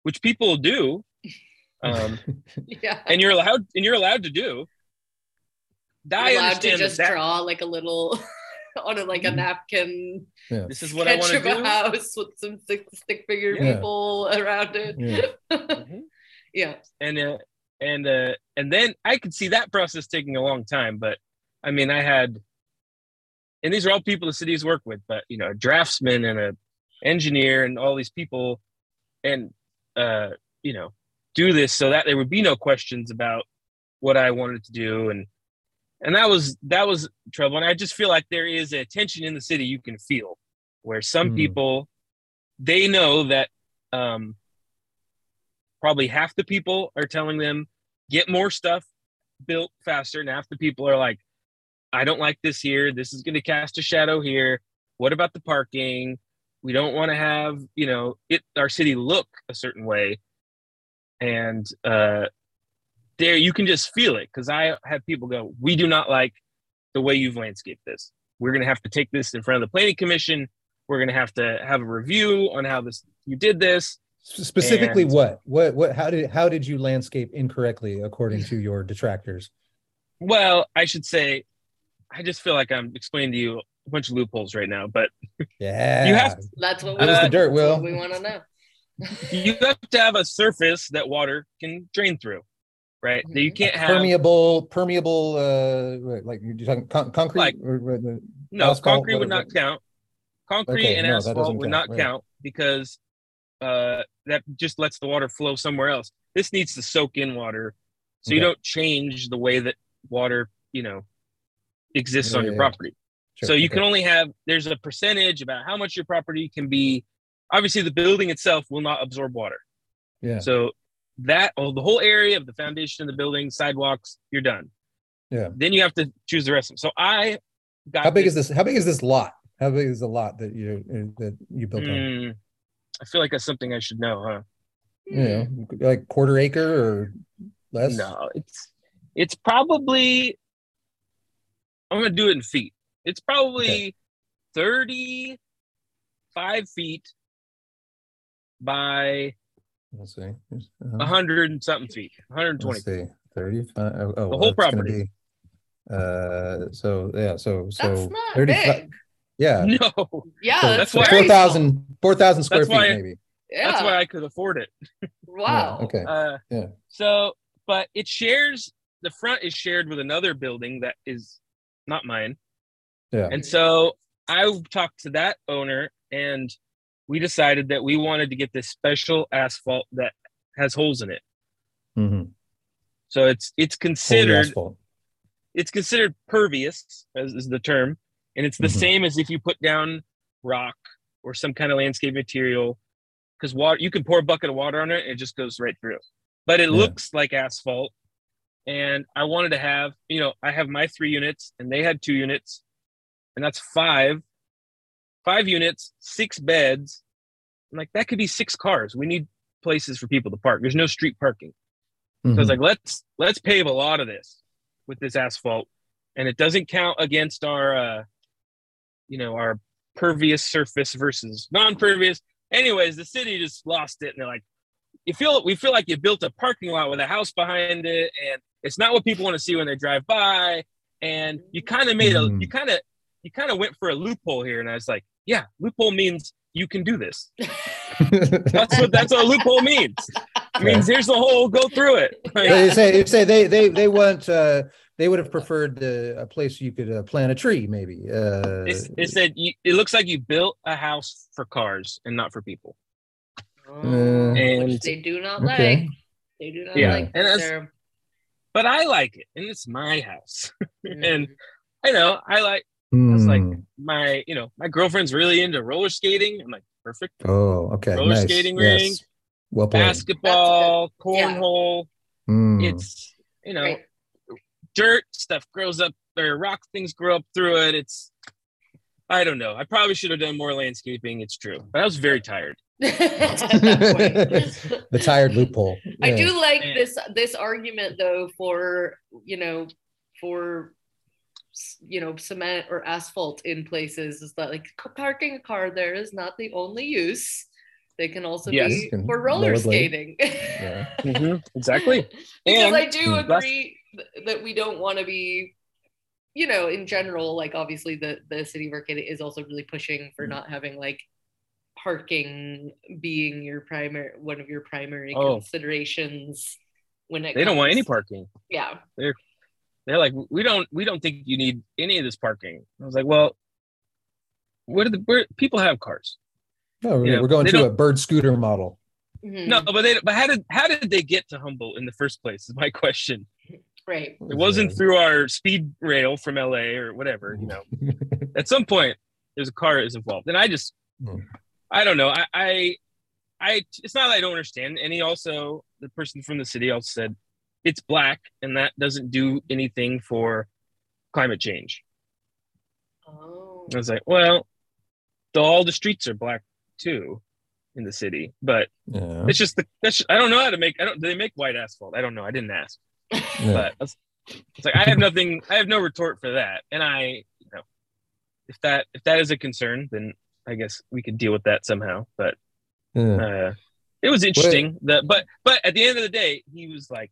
which people do, um, Yeah. and you're allowed and you're allowed to do. That I You're allowed to understand just that, that draw like a little on a, like a napkin this is what I want to of do. a house with some stick, stick figure Yeah. people around it. Yeah. Mhm. yeah. and uh, and uh, and then I could see that process taking a long time. But I mean, I had, and these are all people the cities work with, but you know, a draftsman and a engineer and all these people, and uh, you know, do this so that there would be no questions about what I wanted to do, and and that was that was trouble. And I just feel like there is a tension in the city you can feel, where some Hmm. people, they know that. Um, probably half the people are telling them get more stuff built faster and half the people are like i don't like this here this is going to cast a shadow here what about the parking we don't want to have you know it our city look a certain way and uh there you can just feel it because i have people go we do not like the way you've landscaped this we're going to have to take this in front of the planning commission we're going to have to have a review on how this you did this Specifically, And- what? What? What? How did? How did you landscape incorrectly according to your detractors? Well, I should say, I just feel like I'm explaining to you a bunch of loopholes right now, but Yeah. You have- That's what we, Give us the Uh, dirt, Will. what we want to know. you have to have a surface that water can drain through, right? That you can't have permeable, permeable, uh, like you're talking con- concrete. Like- or, or the- no asphalt, concrete would not count. Concrete Okay, and no, asphalt would count, not right. count because uh, that just lets the water flow somewhere else. This needs to soak in water, so you don't change the way that water, you know, exists Yeah, on your yeah. property. Sure, so you okay. can only have there's a percentage about how much your property can be. Obviously, the building itself will not absorb water. Yeah. So that oh, the whole area of the foundation of the building, sidewalks, you're done. Yeah. Then you have to choose the rest of them. So I got How big is this? How big is this lot? How big is the lot that you that you built on? Mm, I feel like that's something I should know, huh? Yeah, like quarter acre or less? No, it's it's probably I'm gonna do it in feet. It's probably 35 feet by Let's see. a hundred and something feet, 120. Let's see. 35. Oh, oh, The whole property. be- uh, so yeah, so so That's not 35 big. Yeah. No, Yeah, So- that's, that's so why- very 4,000 4,000 square That's feet, why- maybe. Yeah. that's why I could afford it. wow. Yeah, okay. Uh, Yeah. So, but it shares the front is shared with another building that is not mine. Yeah. And so I talked to that owner and we decided that we wanted to get this special asphalt that has holes in it. Mhm. So it's it's considered it's considered pervious as is the term, and it's the Mhm. same as if you put down rock or some kind of landscape material, because water you can pour a bucket of water on it and it just goes right through. But it Yeah. looks like asphalt, and I wanted to have you know I have my three units and they had two units, and that's five, five units, six beds. I'm like that could be six cars. We need places for people to park. There's no street parking. So I was Mhm. like, let's let's pave a lot of this with this asphalt, and it doesn't count against our, uh, you know, our pervious surface versus non-pervious. Anyways, the city just lost it, and they're like, you feel we feel like you built a parking lot with a house behind it, and it's not what people want to see when they drive by, and you kind of made a Mm. you kind of you kind of went for a loophole here, and I was like, yeah, loophole means you can do this. That's what that's what a loophole means. It means here's the hole, go through it. Like, they say they say they they they want uh they would have preferred the, a place you could uh, plant a tree maybe uh It, it said you, it looks like you built a house for cars and not for people. Oh, And- which they do not Okay. like. They do not Yeah. like. And their- But I like it, and it's my house. Mm. and I know I like It's like- Hmm. my you know my girlfriend's really into roller skating. I'm like perfect. oh okay roller nice. skating Yes. rink, well played Basketball, yeah. cornhole. Mm. it's you know Right. dirt stuff grows up or rock things grow up through it it's i don't know i probably should have done more landscaping it's true but i was very tired At that point. the tired loophole. I do like Yeah. this this argument though for you know for s- you know cement or asphalt in places is that like parking a car there is not the only use. They can also Yes. be Can for roller rollerblade. skating. Yeah. Mm-hmm. exactly because And- I do agree th- that we don't want to be, you know, in general, like obviously the the city of Arcata is also really pushing for mm-hmm. not having like parking being your primary one of your primary Oh. considerations when it they don't want any parking Yeah. they're like we don't we don't think you need any of this parking. I was like well what are the where people have cars. No, we're, You know, we're going they to a bird scooter model. Mhm. no but they but how did how did they get to Humboldt in the first place is my question. Right. it wasn't through our speed rail from la or whatever you know. At some point there's a car is involved and i just Hmm. i don't know. I, I i it's not that i don't understand and he also the person from the city also said it's black and that doesn't do anything for climate change Oh. i was like well the, all the streets are black too in the city but Yeah. it's just the that's, i don't know how to make i don't do they make white asphalt i don't know i didn't ask Yeah. but it's it's like I have nothing, I have no retort for that, and I, you know, if that if that is a concern, then I guess we could deal with that somehow. But Yeah. uh, it was interesting. That, but but at the end of the day, he was like,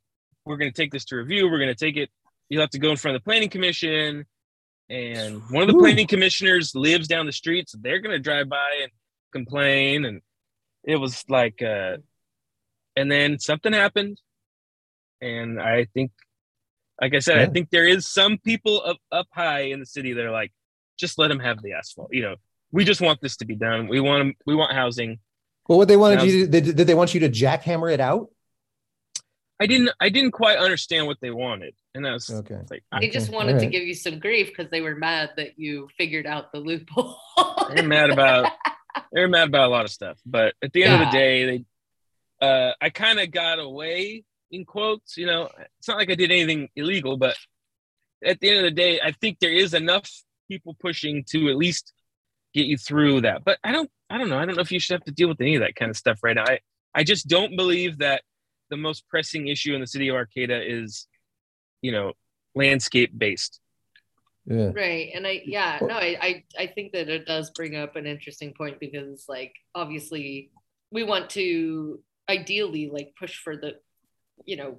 "We're going to take this to review. We're going to take it. You'll have to go in front of the planning commission." And one of the Ooh. planning commissioners lives down the street, so they're going to drive by and complain. And it was like, uh, and then something happened, and I think, like I said, I think there is some people up up high in the city that are like, just let them have the asphalt. You know, we just want this to be done. We want 'em- we want housing. Well, what they wanted you to, they, did they want you to jackhammer it out? I didn't I didn't quite understand what they wanted, and I was Okay. like, They I, just Okay, wanted to give you some grief because they were mad that you figured out the loophole. they're mad about they're mad about a lot of stuff. But at the end of the day, they uh, I kind of got away in quotes. You know, it's not like I did anything illegal, but at the end of the day, I think there is enough people pushing to at least get you through that. But I don't I don't know. I don't know if you should have to deal with any of that kind of stuff right now. I I just don't believe that the most pressing issue in the city of Arcata is, you know, landscape based. Yeah. right and i yeah no I, I i think that it does bring up an interesting point because like obviously we want to ideally like push for the you know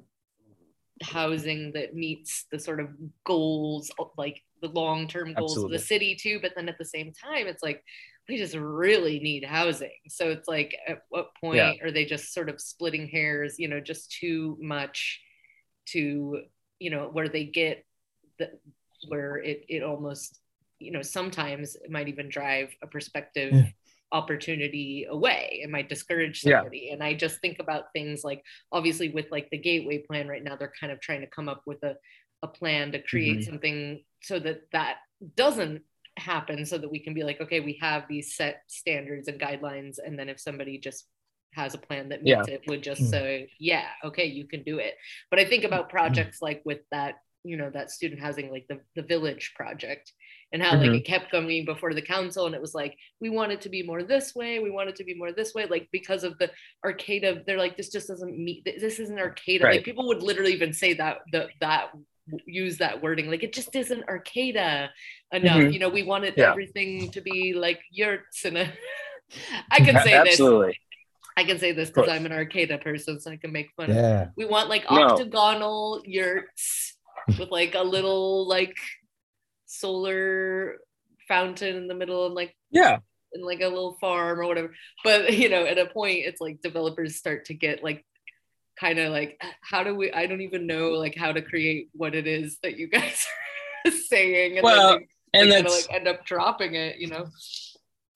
housing that meets the sort of goals like the long-term goals Absolutely. of the city too but then at the same time it's like we just really need housing so it's like at what point Yeah. are they just sort of splitting hairs you know just too much to you know where they get the where it it almost you know sometimes it might even drive a perspective Yeah. opportunity away it might discourage Yeah. somebody and i just think about things like obviously with like the gateway plan right now they're kind of trying to come up with a, a plan to create mm-hmm. something so that that doesn't happen so that we can be like okay we have these set standards and guidelines and then if somebody just has a plan that meets it would just Mm. say yeah okay you can do it but i think about projects like with that you know that student housing like the, the village project and how like Mhm. it kept coming before the council and it was like we want it to be more this way we want it to be more this way like because of the arcade of they're like this just doesn't meet this isn't Arcata Right. like people would literally even say that the, that use that wording like it just isn't Arcata enough Mhm. you know we wanted Yeah. everything to be like yurts and a i can say this Absolutely. i can say this because i'm an Arcata person so i can make fun of Yeah. we want like No. octagonal yurts with like a little like solar fountain in the middle and like Yeah. in like a little farm or whatever. But you know, at a point it's like developers start to get like kind of like how do we I don't even know like how to create what it is that you guys are saying and Well, then they, And kinda, like end up dropping it, you know.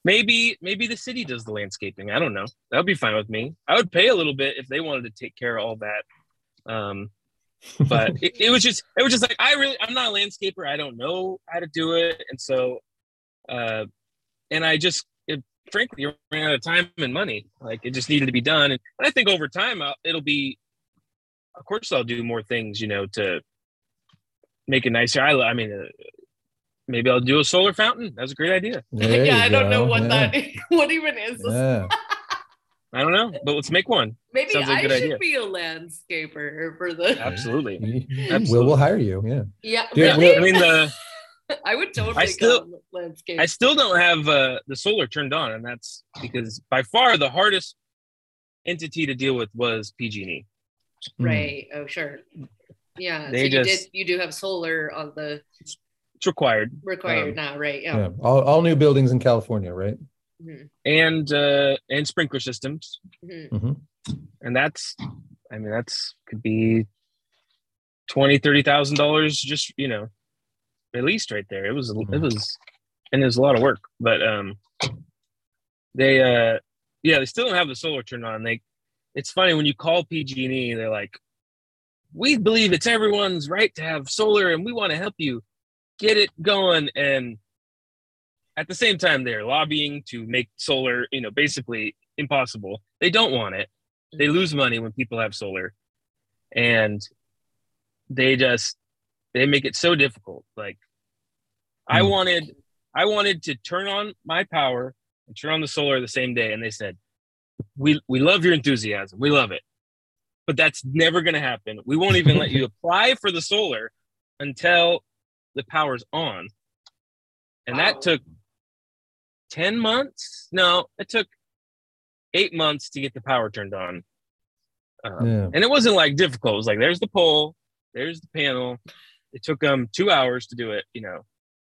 maybe maybe the city does the landscaping. I don't know. That would be fine with me. I would pay a little bit if they wanted to take care of all that. Um, but it, it was just it was just like I really I'm not a landscaper. I don't know how to do it, and so uh, and I just frankly you ran out of time and money. Like it just needed to be done, and, I think over time I'll, it'll be of course I'll do more things, you know, to make it nicer. I, I mean, uh, maybe I'll do a solar fountain. That's a great idea. There yeah, you I don't know what Yeah. that what even is. Yeah. I don't know, but let's make one. Maybe Sounds like a I good should idea. be a landscaper for the. Absolutely. Will will hire you. Yeah. Yeah, Dude, really? I mean the I would totally I still- go landscape. I still don't have uh, the solar turned on, and that's because by far the hardest entity to deal with was PG&E. Mm. right. Oh, sure. Yeah. They so you just- did. You do have solar on the It's required, required Um, now, right? Yeah. Yeah. All, all new buildings in California, right? Mhm, and uh, and sprinkler systems, mhm. hmm and that's, I mean, that's could be twenty, thirty thousand dollars, just you know, at least right there. It was it Mhm. was, and it was a lot of work, but um, they uh, yeah, they still don't have the solar turned on. They, it's funny when you call PG&E, they're like, we believe it's everyone's right to have solar, and we want to help you get it going, and at the same time they're lobbying to make solar you know basically impossible they don't want it they lose money when people have solar and they just they make it so difficult. Like i Hmm. wanted i wanted to turn on my power and turn on the solar the same day and they said we we love your enthusiasm. We love it. But that's never going to happen. We won't even let you apply for the solar until the power's on. And Wow. that took 10 months? No it took eight months to get the power turned on. Um, Yeah. and it wasn't like difficult. It was like there's the pole. There's the panel it took them two hours to do it you know.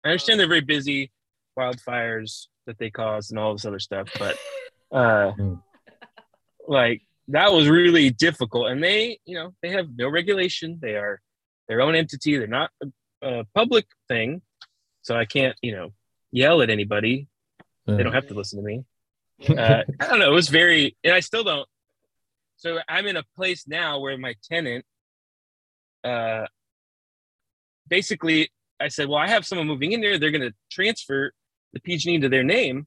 I understand they're very busy wildfires that they caused and all this other stuff but uh Mm. like that was really difficult. And they you know they have no regulation. They are their own entity. They're not a, a public thing. So i can't you know yell at anybody. They don't have to listen to me. Uh, I don't know. It was very, and I still don't. So I'm in a place now where my tenant, uh, basically, I said, "Well, I have someone moving in there. They're going to transfer the PG&E to their name,"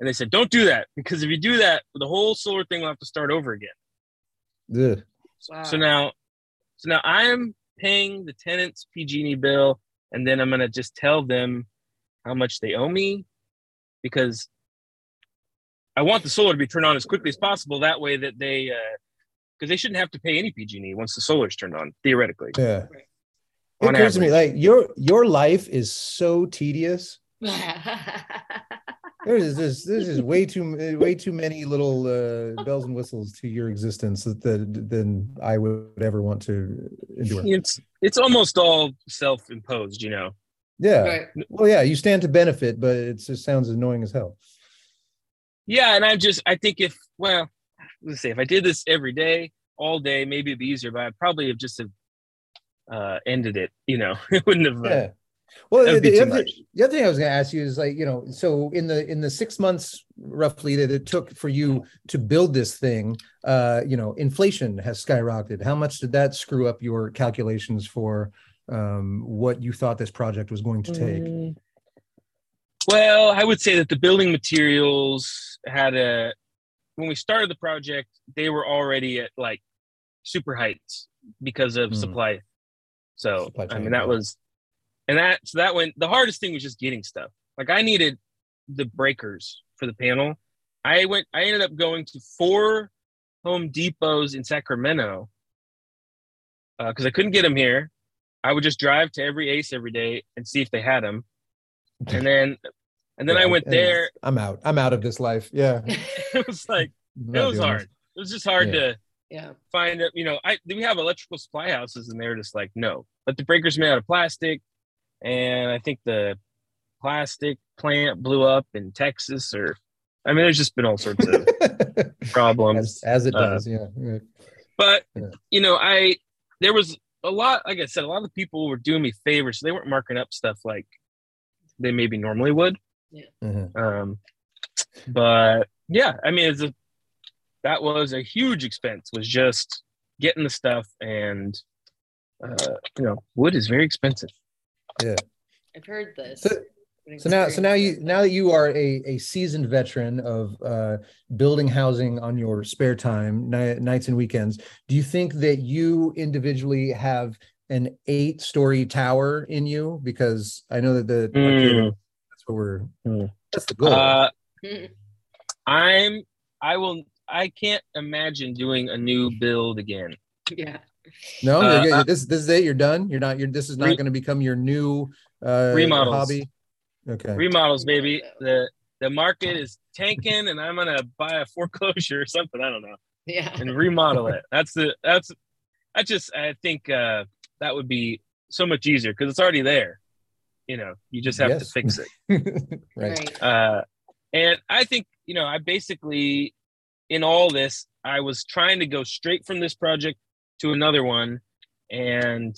and they said, "Don't do that because if you do that, the whole solar thing will have to start over again." Yeah. Wow. So now, so now I'm paying the tenant's PG&E bill, and then I'm going to just tell them how much they owe me because I want the solar to be turned on as quickly as possible. That way, that they uh, because they shouldn't have to pay any PG&E once the solar's turned on, theoretically. Yeah. Right. It On occurs to me like your your life is so tedious. There's just there's just way too way too many little uh, bells and whistles to your existence that, that than I would ever want to endure. It's it's almost all self-imposed, you know. Yeah. right. Well, yeah, you stand to benefit, but it just sounds annoying as hell. Yeah, and I'm just I think if well, let's say if I did this every day, all day, maybe it'd be easier, but I'd probably have just have uh ended it, you know. it wouldn't have uh, Yeah. Well, the, the other, the other thing I was going to ask you is like, you know, so in the in the six months roughly that it took for you to build this thing, uh, you know, inflation has skyrocketed. How much did that screw up your calculations for um, what you thought this project was going to take? Mm. Well, I would say that the building materials had a when we started the project, they were already at like super heights because of Mm. supply. So I mean that was and that so that went the hardest thing was just getting stuff. Like I needed the breakers for the panel. I went I ended up going to four Home Depots in Sacramento uh, because I couldn't get them here. I would just drive to every Ace every day and see if they had them, and then and then I went there. I'm out. I'm out of this life. Yeah. It was like it was hard. this. It was just hard Yeah. to Yeah. find it. You know, I do we have electrical supply houses, and they're just like no, but the breakers made out of plastic, and I think the plastic plant blew up in Texas, or I mean, there's just been all sorts of problems. as, as it Uh, does. yeah. yeah. But Yeah. you know, I there was a lot. Like I said, a lot of people were doing me favors. So they weren't marking up stuff like they maybe normally would. Mhm. Um, but yeah, I mean, it's a that was a huge expense. Was just getting the stuff, and uh, you know, wood is very expensive. Yeah. I've heard this. So- So now, so now you now that you are a, a seasoned veteran of uh, building housing on your spare time, ni- nights and weekends, do you think that you individually have an eight story tower in you? Because I know that the Mm. that's what we're Mm. that's the goal. Uh. I'm. I will. I can't imagine doing a new build again. yeah. no, uh, you're, this this is it. You're done. You're not. You're this is not Re- going to become your new uh, Remodels. hobby. Okay. Remodels, baby. The the market is tanking, and I'm gonna buy a foreclosure or something. I don't know, Yeah. and remodel it. That's the. That's. I just. I think uh, that would be so much easier because it's already there. You know, you just have to fix it. right. Right. Uh, and I think, you know, I basically, in all this, I was trying to go straight from this project to another one. And,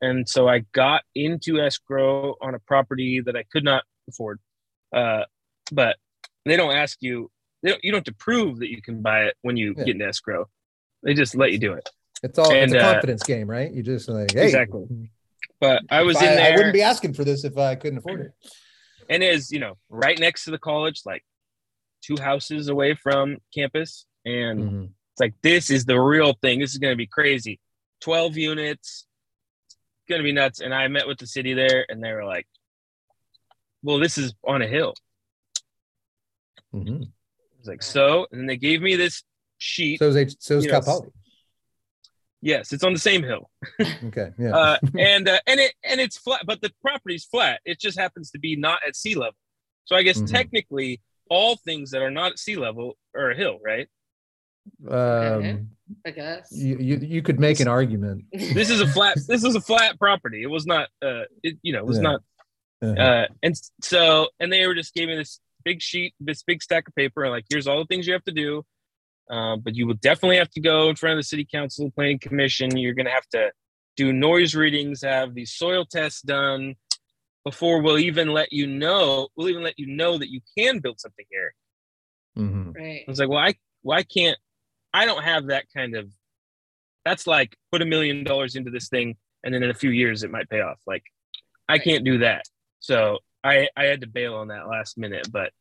and so I got into escrow on a property that I could not afford. Uh, but they don't ask you, they don't, you don't have to prove that you can buy it when you Yeah. get into escrow. They just let you do it. It's all it's And, a uh, confidence game, right? You just like hey, Exactly. But I was in I, there. I wouldn't be asking for this if I couldn't afford it. and is you know right next to the college like two houses away from campus and Mhm. it's like this is the real thing this is going to be crazy 12 units it's going to be nuts and i met with the city there and they were like well this is on a hill Mm-hmm. i was like so and they gave me this sheet So is so is Cal Yes. Poly. yes it's on the same hill Okay. Yeah. uh, and uh, and it and it's flat but the property's flat it just happens to be not at sea level so i guess Mhm. technically all things that are not at sea level are a hill right um, I guess. you, you you could make an argument. this is a flat this is a flat property it was not uh it, you know it was Yeah. not Uh, uh and so and they were just gave me this big sheet this big stack of paper and like here's all the things you have to do um, but you will definitely have to go in front of the city council planning commission you're going to have to do noise readings have these soil tests done before we'll even let you know we'll even let you know that you can build something here mhm. Right. I was like, well, I why can't I don't have that kind of that's like put a million dollars into this thing and then in a few years it might pay off. Like I Right. can't do that. So I I had to bail on that last minute, but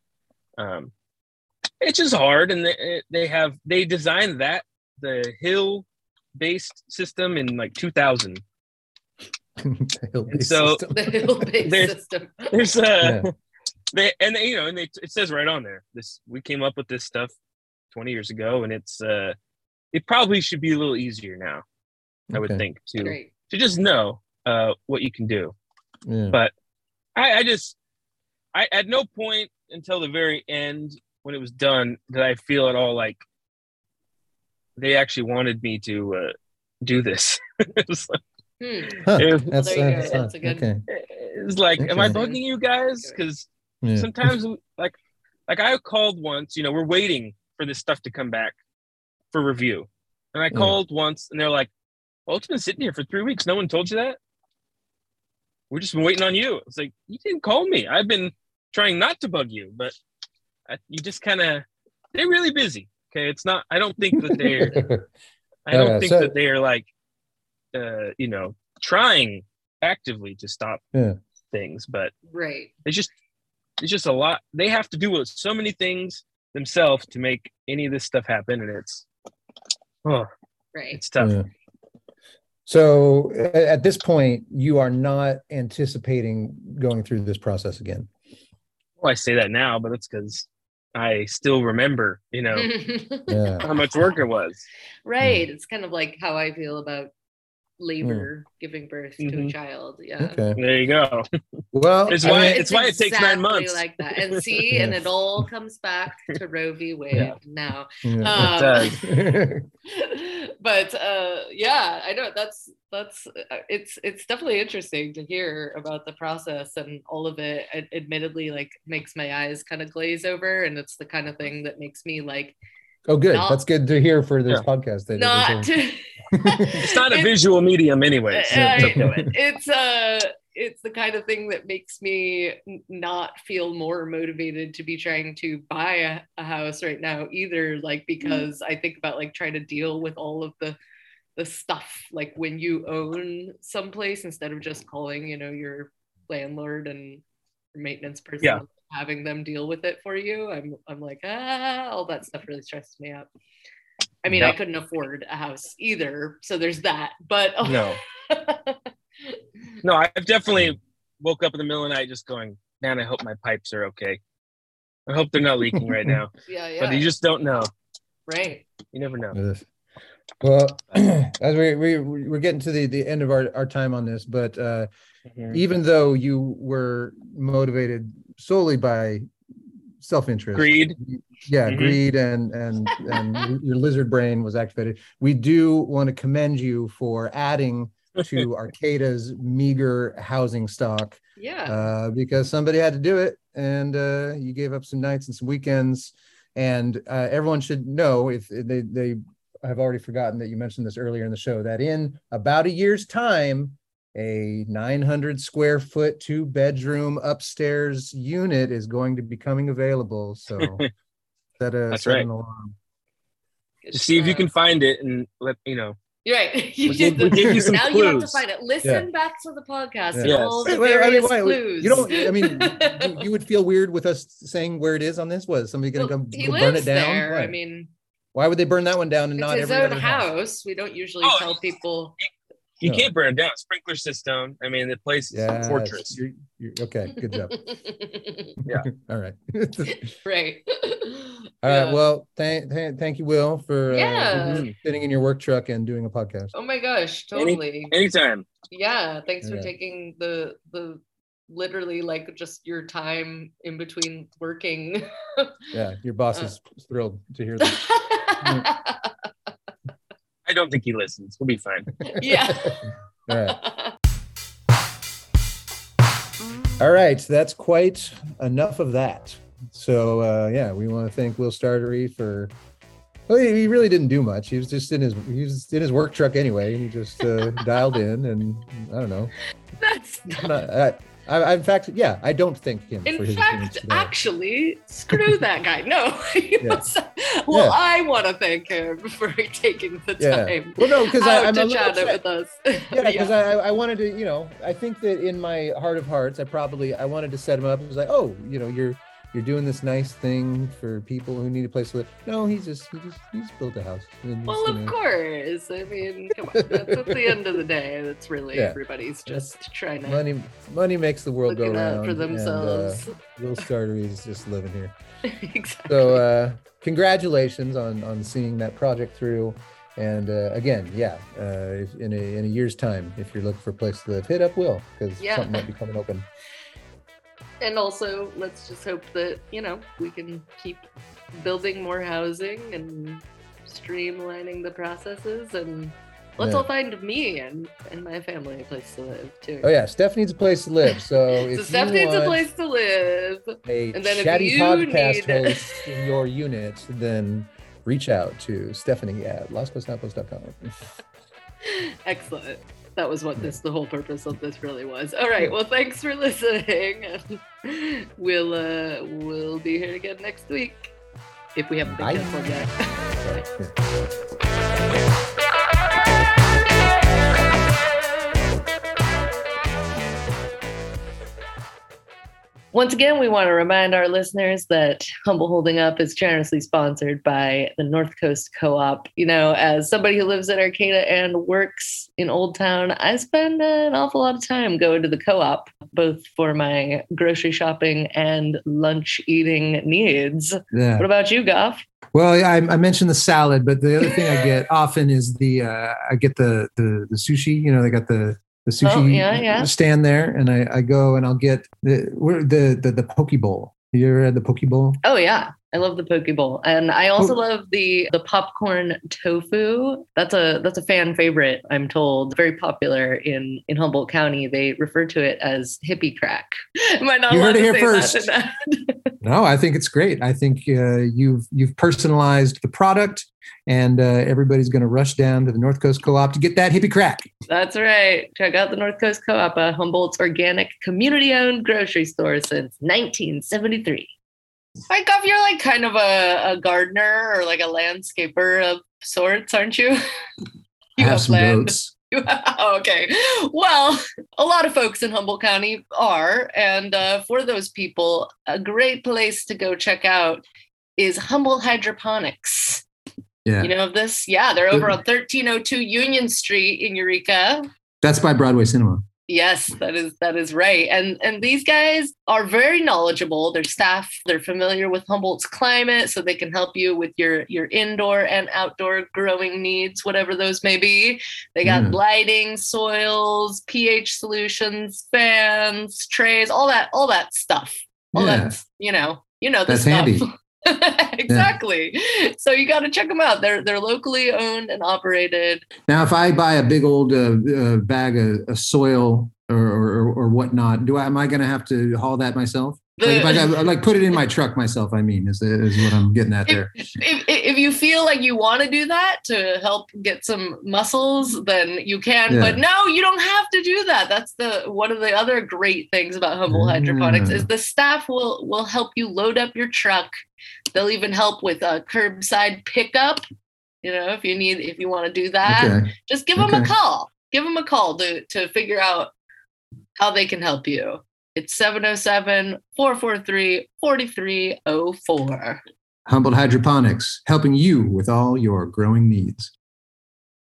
um it's just hard and they they have they designed that the hill based system in like 2000 The hill-based so- system. The hill-based There's- system. there's uh Yeah. they and they, you know and they it says right on there this we came up with this stuff 20 years ago and it's uh it probably should be a little easier now i would think to Great. to just know uh what you can do Yeah. but i i just i at no point until the very end when it was done did i feel at all like they actually wanted me to uh do this it was like, Hmm. Huh, it that's, There uh, that's That's a good- okay. it was like am i bugging you guys because Yeah. sometimes like like I called once, you know, we're waiting for this stuff to come back for review. And I Yeah. called once and they're like, Well, it's been sitting here for three weeks. No one told you that? We're just been waiting on you. It's like, you didn't call me. I've been trying not to bug you, but I, you just kind of they're really busy. Okay. It's not I don't think that they're I don't Yeah, think so- that they are like uh, you know, trying actively to stop Yeah. things, but Right. it's just it's just a lot they have to do so many things themselves to make any of this stuff happen and it's oh Right. it's tough Yeah. So at this point, you are not anticipating going through this process again. well, i say that now but it's because i still remember you know Yeah. how much work it was right. It's kind of like how I feel about labor giving birth to a Mhm. child. Yeah. Okay. there you go Well, It's I why- mean, it's why it takes nine exactly months. like that. And see, and it all comes back to Roe v. Wade Yeah. now. yeah. Um, does. but uh yeah i know that's that's uh, it's it's definitely interesting to hear about the process and all of it Ad- admittedly like makes my eyes kind of glaze over and it's the kind of thing that makes me like oh, good. not- That's good to hear for this Yeah. podcast. That not to it's not a It's- visual medium anyway so I it's okay. know it. It's uh it's the kind of thing that makes me not feel more motivated to be trying to buy a, a house right now either like because I think about like trying to deal with all of the the stuff like when you own someplace instead of just calling you know your landlord and maintenance person, Yeah. Having them deal with it for you. I'm I'm like ah, all that stuff really stresses me out. I mean, I couldn't afford a house either, so there's that. But oh. No, no, I've definitely woke up in the middle of the night just going, man, I hope my pipes are okay. I hope they're not leaking right now. yeah, yeah, But you just don't know. right. You never know. It is. Well, as we, we we're getting to the, the end of our, our time on this, but uh, Mhm. even though you were motivated solely by self-interest, Greed. yeah, Mhm. greed, and and and your lizard brain was activated. We do want to commend you for adding to Arcata's meager housing stock Yeah. uh, because somebody had to do it, and uh, you gave up some nights and some weekends. And uh, everyone should know if they they have already forgotten that you mentioned this earlier in the show that in about a year's time, a 900 square foot two bedroom upstairs unit is going to be coming available. So set a That's set right. an alarm. See if you Uh, can find it and let you know. You're right. You did the- you some now you have to find it. Listen back to the podcast and Yeah. all the Wait, wait, I mean, various why- clues. You don't. I mean, you, you would feel weird with us saying where it is on this. Was somebody going to Well, come burn it down? there. I mean, Why would they burn that one down and it's not his every own other house. We don't usually Oh, tell people. You No. can't burn it down. Sprinkler system. I mean, the place is Yeah, a fortress. You're, you're, okay, good job. Yeah. All right. right. All right. Yeah. Well, thank thank thank you, Will, for uh, Yeah. sitting in your work truck and doing a podcast. Oh my gosh, Any- totally. Anytime. yeah, thanks for Yeah. taking the the literally like just your time in between working. Yeah, your boss Uh. is thrilled to hear that. I don't think he listens. We'll be fine. yeah. All right. All right. That's quite enough of that. So uh, yeah, we want to thank Will Startare for. Well, he he really didn't do much. He was just in his he was in his work truck anyway. He just uh, dialed in, and I don't know. That's I'm not, I, I, in fact, yeah, I don't thank him In fact, actually, screw that guy. No. Yeah. well, Yeah. I want to thank him for taking the Yeah. time Well, no, because I'm a to little chat it upset. with us. Yeah, because I, I wanted to, you know, I think that in my heart of hearts, I probably I wanted to set him up. It was like, oh, you know, you're you're doing this nice thing for people who need a place to live. No, he's just he just he's built a house. Well, of know, course. I mean, come on. That's at the end of the day. That's really Yeah. everybody's just trying to money money makes the world go round. for and, uh, themselves. Will Startare is just living here. exactly. So uh, congratulations on on seeing that project through. And uh, again, yeah, uh, if in a in a year's time, if you're looking for a place to live, hit up Will because Yeah. something might be coming open. and also, let's just hope that you know we can keep building more housing and streamlining the processes, and let's Yeah. all find me and and my family a place to live too. Oh yeah, Steph needs a place to live. So if so Steph needs a place to live. a and then if chatty you podcast need- host in your unit, then reach out to Stephanie at lostcoastoutpost.com. Excellent. That was what this the whole purpose of this really was. All right. Well, thanks for listening. we'll uh we'll be here again next week if we haven't been canceled yet. Once again, we want to remind our listeners that Humboldt Holding Up is generously sponsored by the North Coast Co op. You know, as somebody who lives in Arcata and works in Old Town, I spend an awful lot of time going to the co op, both for my grocery shopping and lunch eating needs. Yeah. What about you, Goff? Well, I, I mentioned the salad, but the other thing I get often is the uh, I get the, the the sushi. You know, they got the the sushi Oh, yeah, yeah. stand there, and I, I go and I'll get the the the the poke bowl. You ever had the poke bowl? Oh yeah, I love the poke bowl, and I also Oh. love the the popcorn tofu. That's a that's a fan favorite. I'm told very popular in in Humboldt County. They refer to it as hippie crack. Am I not You heard it to here first. No, I think it's great. I think uh, you've you've personalized the product, and uh, everybody's going to rush down to the North Coast Co-op to get that hippie crack. That's right. Check out the North Coast Co-op, a Humboldt's organic, community-owned grocery store since 1973. I Goff, you're like kind of a, a gardener or like a landscaper of sorts, aren't you? I have some land. goats. okay. Well, a lot of folks in Humboldt County are. And uh, for those people, a great place to go check out is Humboldt Hydroponics. Yeah. You know of this? Yeah, they're over on 1302 Union Street in Eureka. That's by Broadway Cinema. Yes, that is that is right. And and these guys are very knowledgeable. Their staff, they're familiar with Humboldt's climate, so they can help you with your your indoor and outdoor growing needs, whatever those may be. They got Yeah. lighting, soils, pH solutions, fans, trays, all that, all that stuff. All Yeah. that, you know, you know the That's stuff. handy. exactly. So you got to check them out. They're they're locally owned and operated. Now, if I buy a big old uh, uh, bag of, of soil or, or or whatnot, do I am I going to have to haul that myself? Like, if I like put it in my truck myself. I mean, is is what I'm getting at there. if, if you feel like you want to do that to help get some muscles then you can Yeah. but no you don't have to do that that's the one of the other great things about Humboldt Hydroponics Yeah. is the staff will will help you load up your truck they'll even help with a curbside pickup. You know if you need if you want to do that Okay. just give them a call. Give them a call to to figure out how they can help you. It's 707-443-4304 Humboldt Hydroponics, helping you with all your growing needs.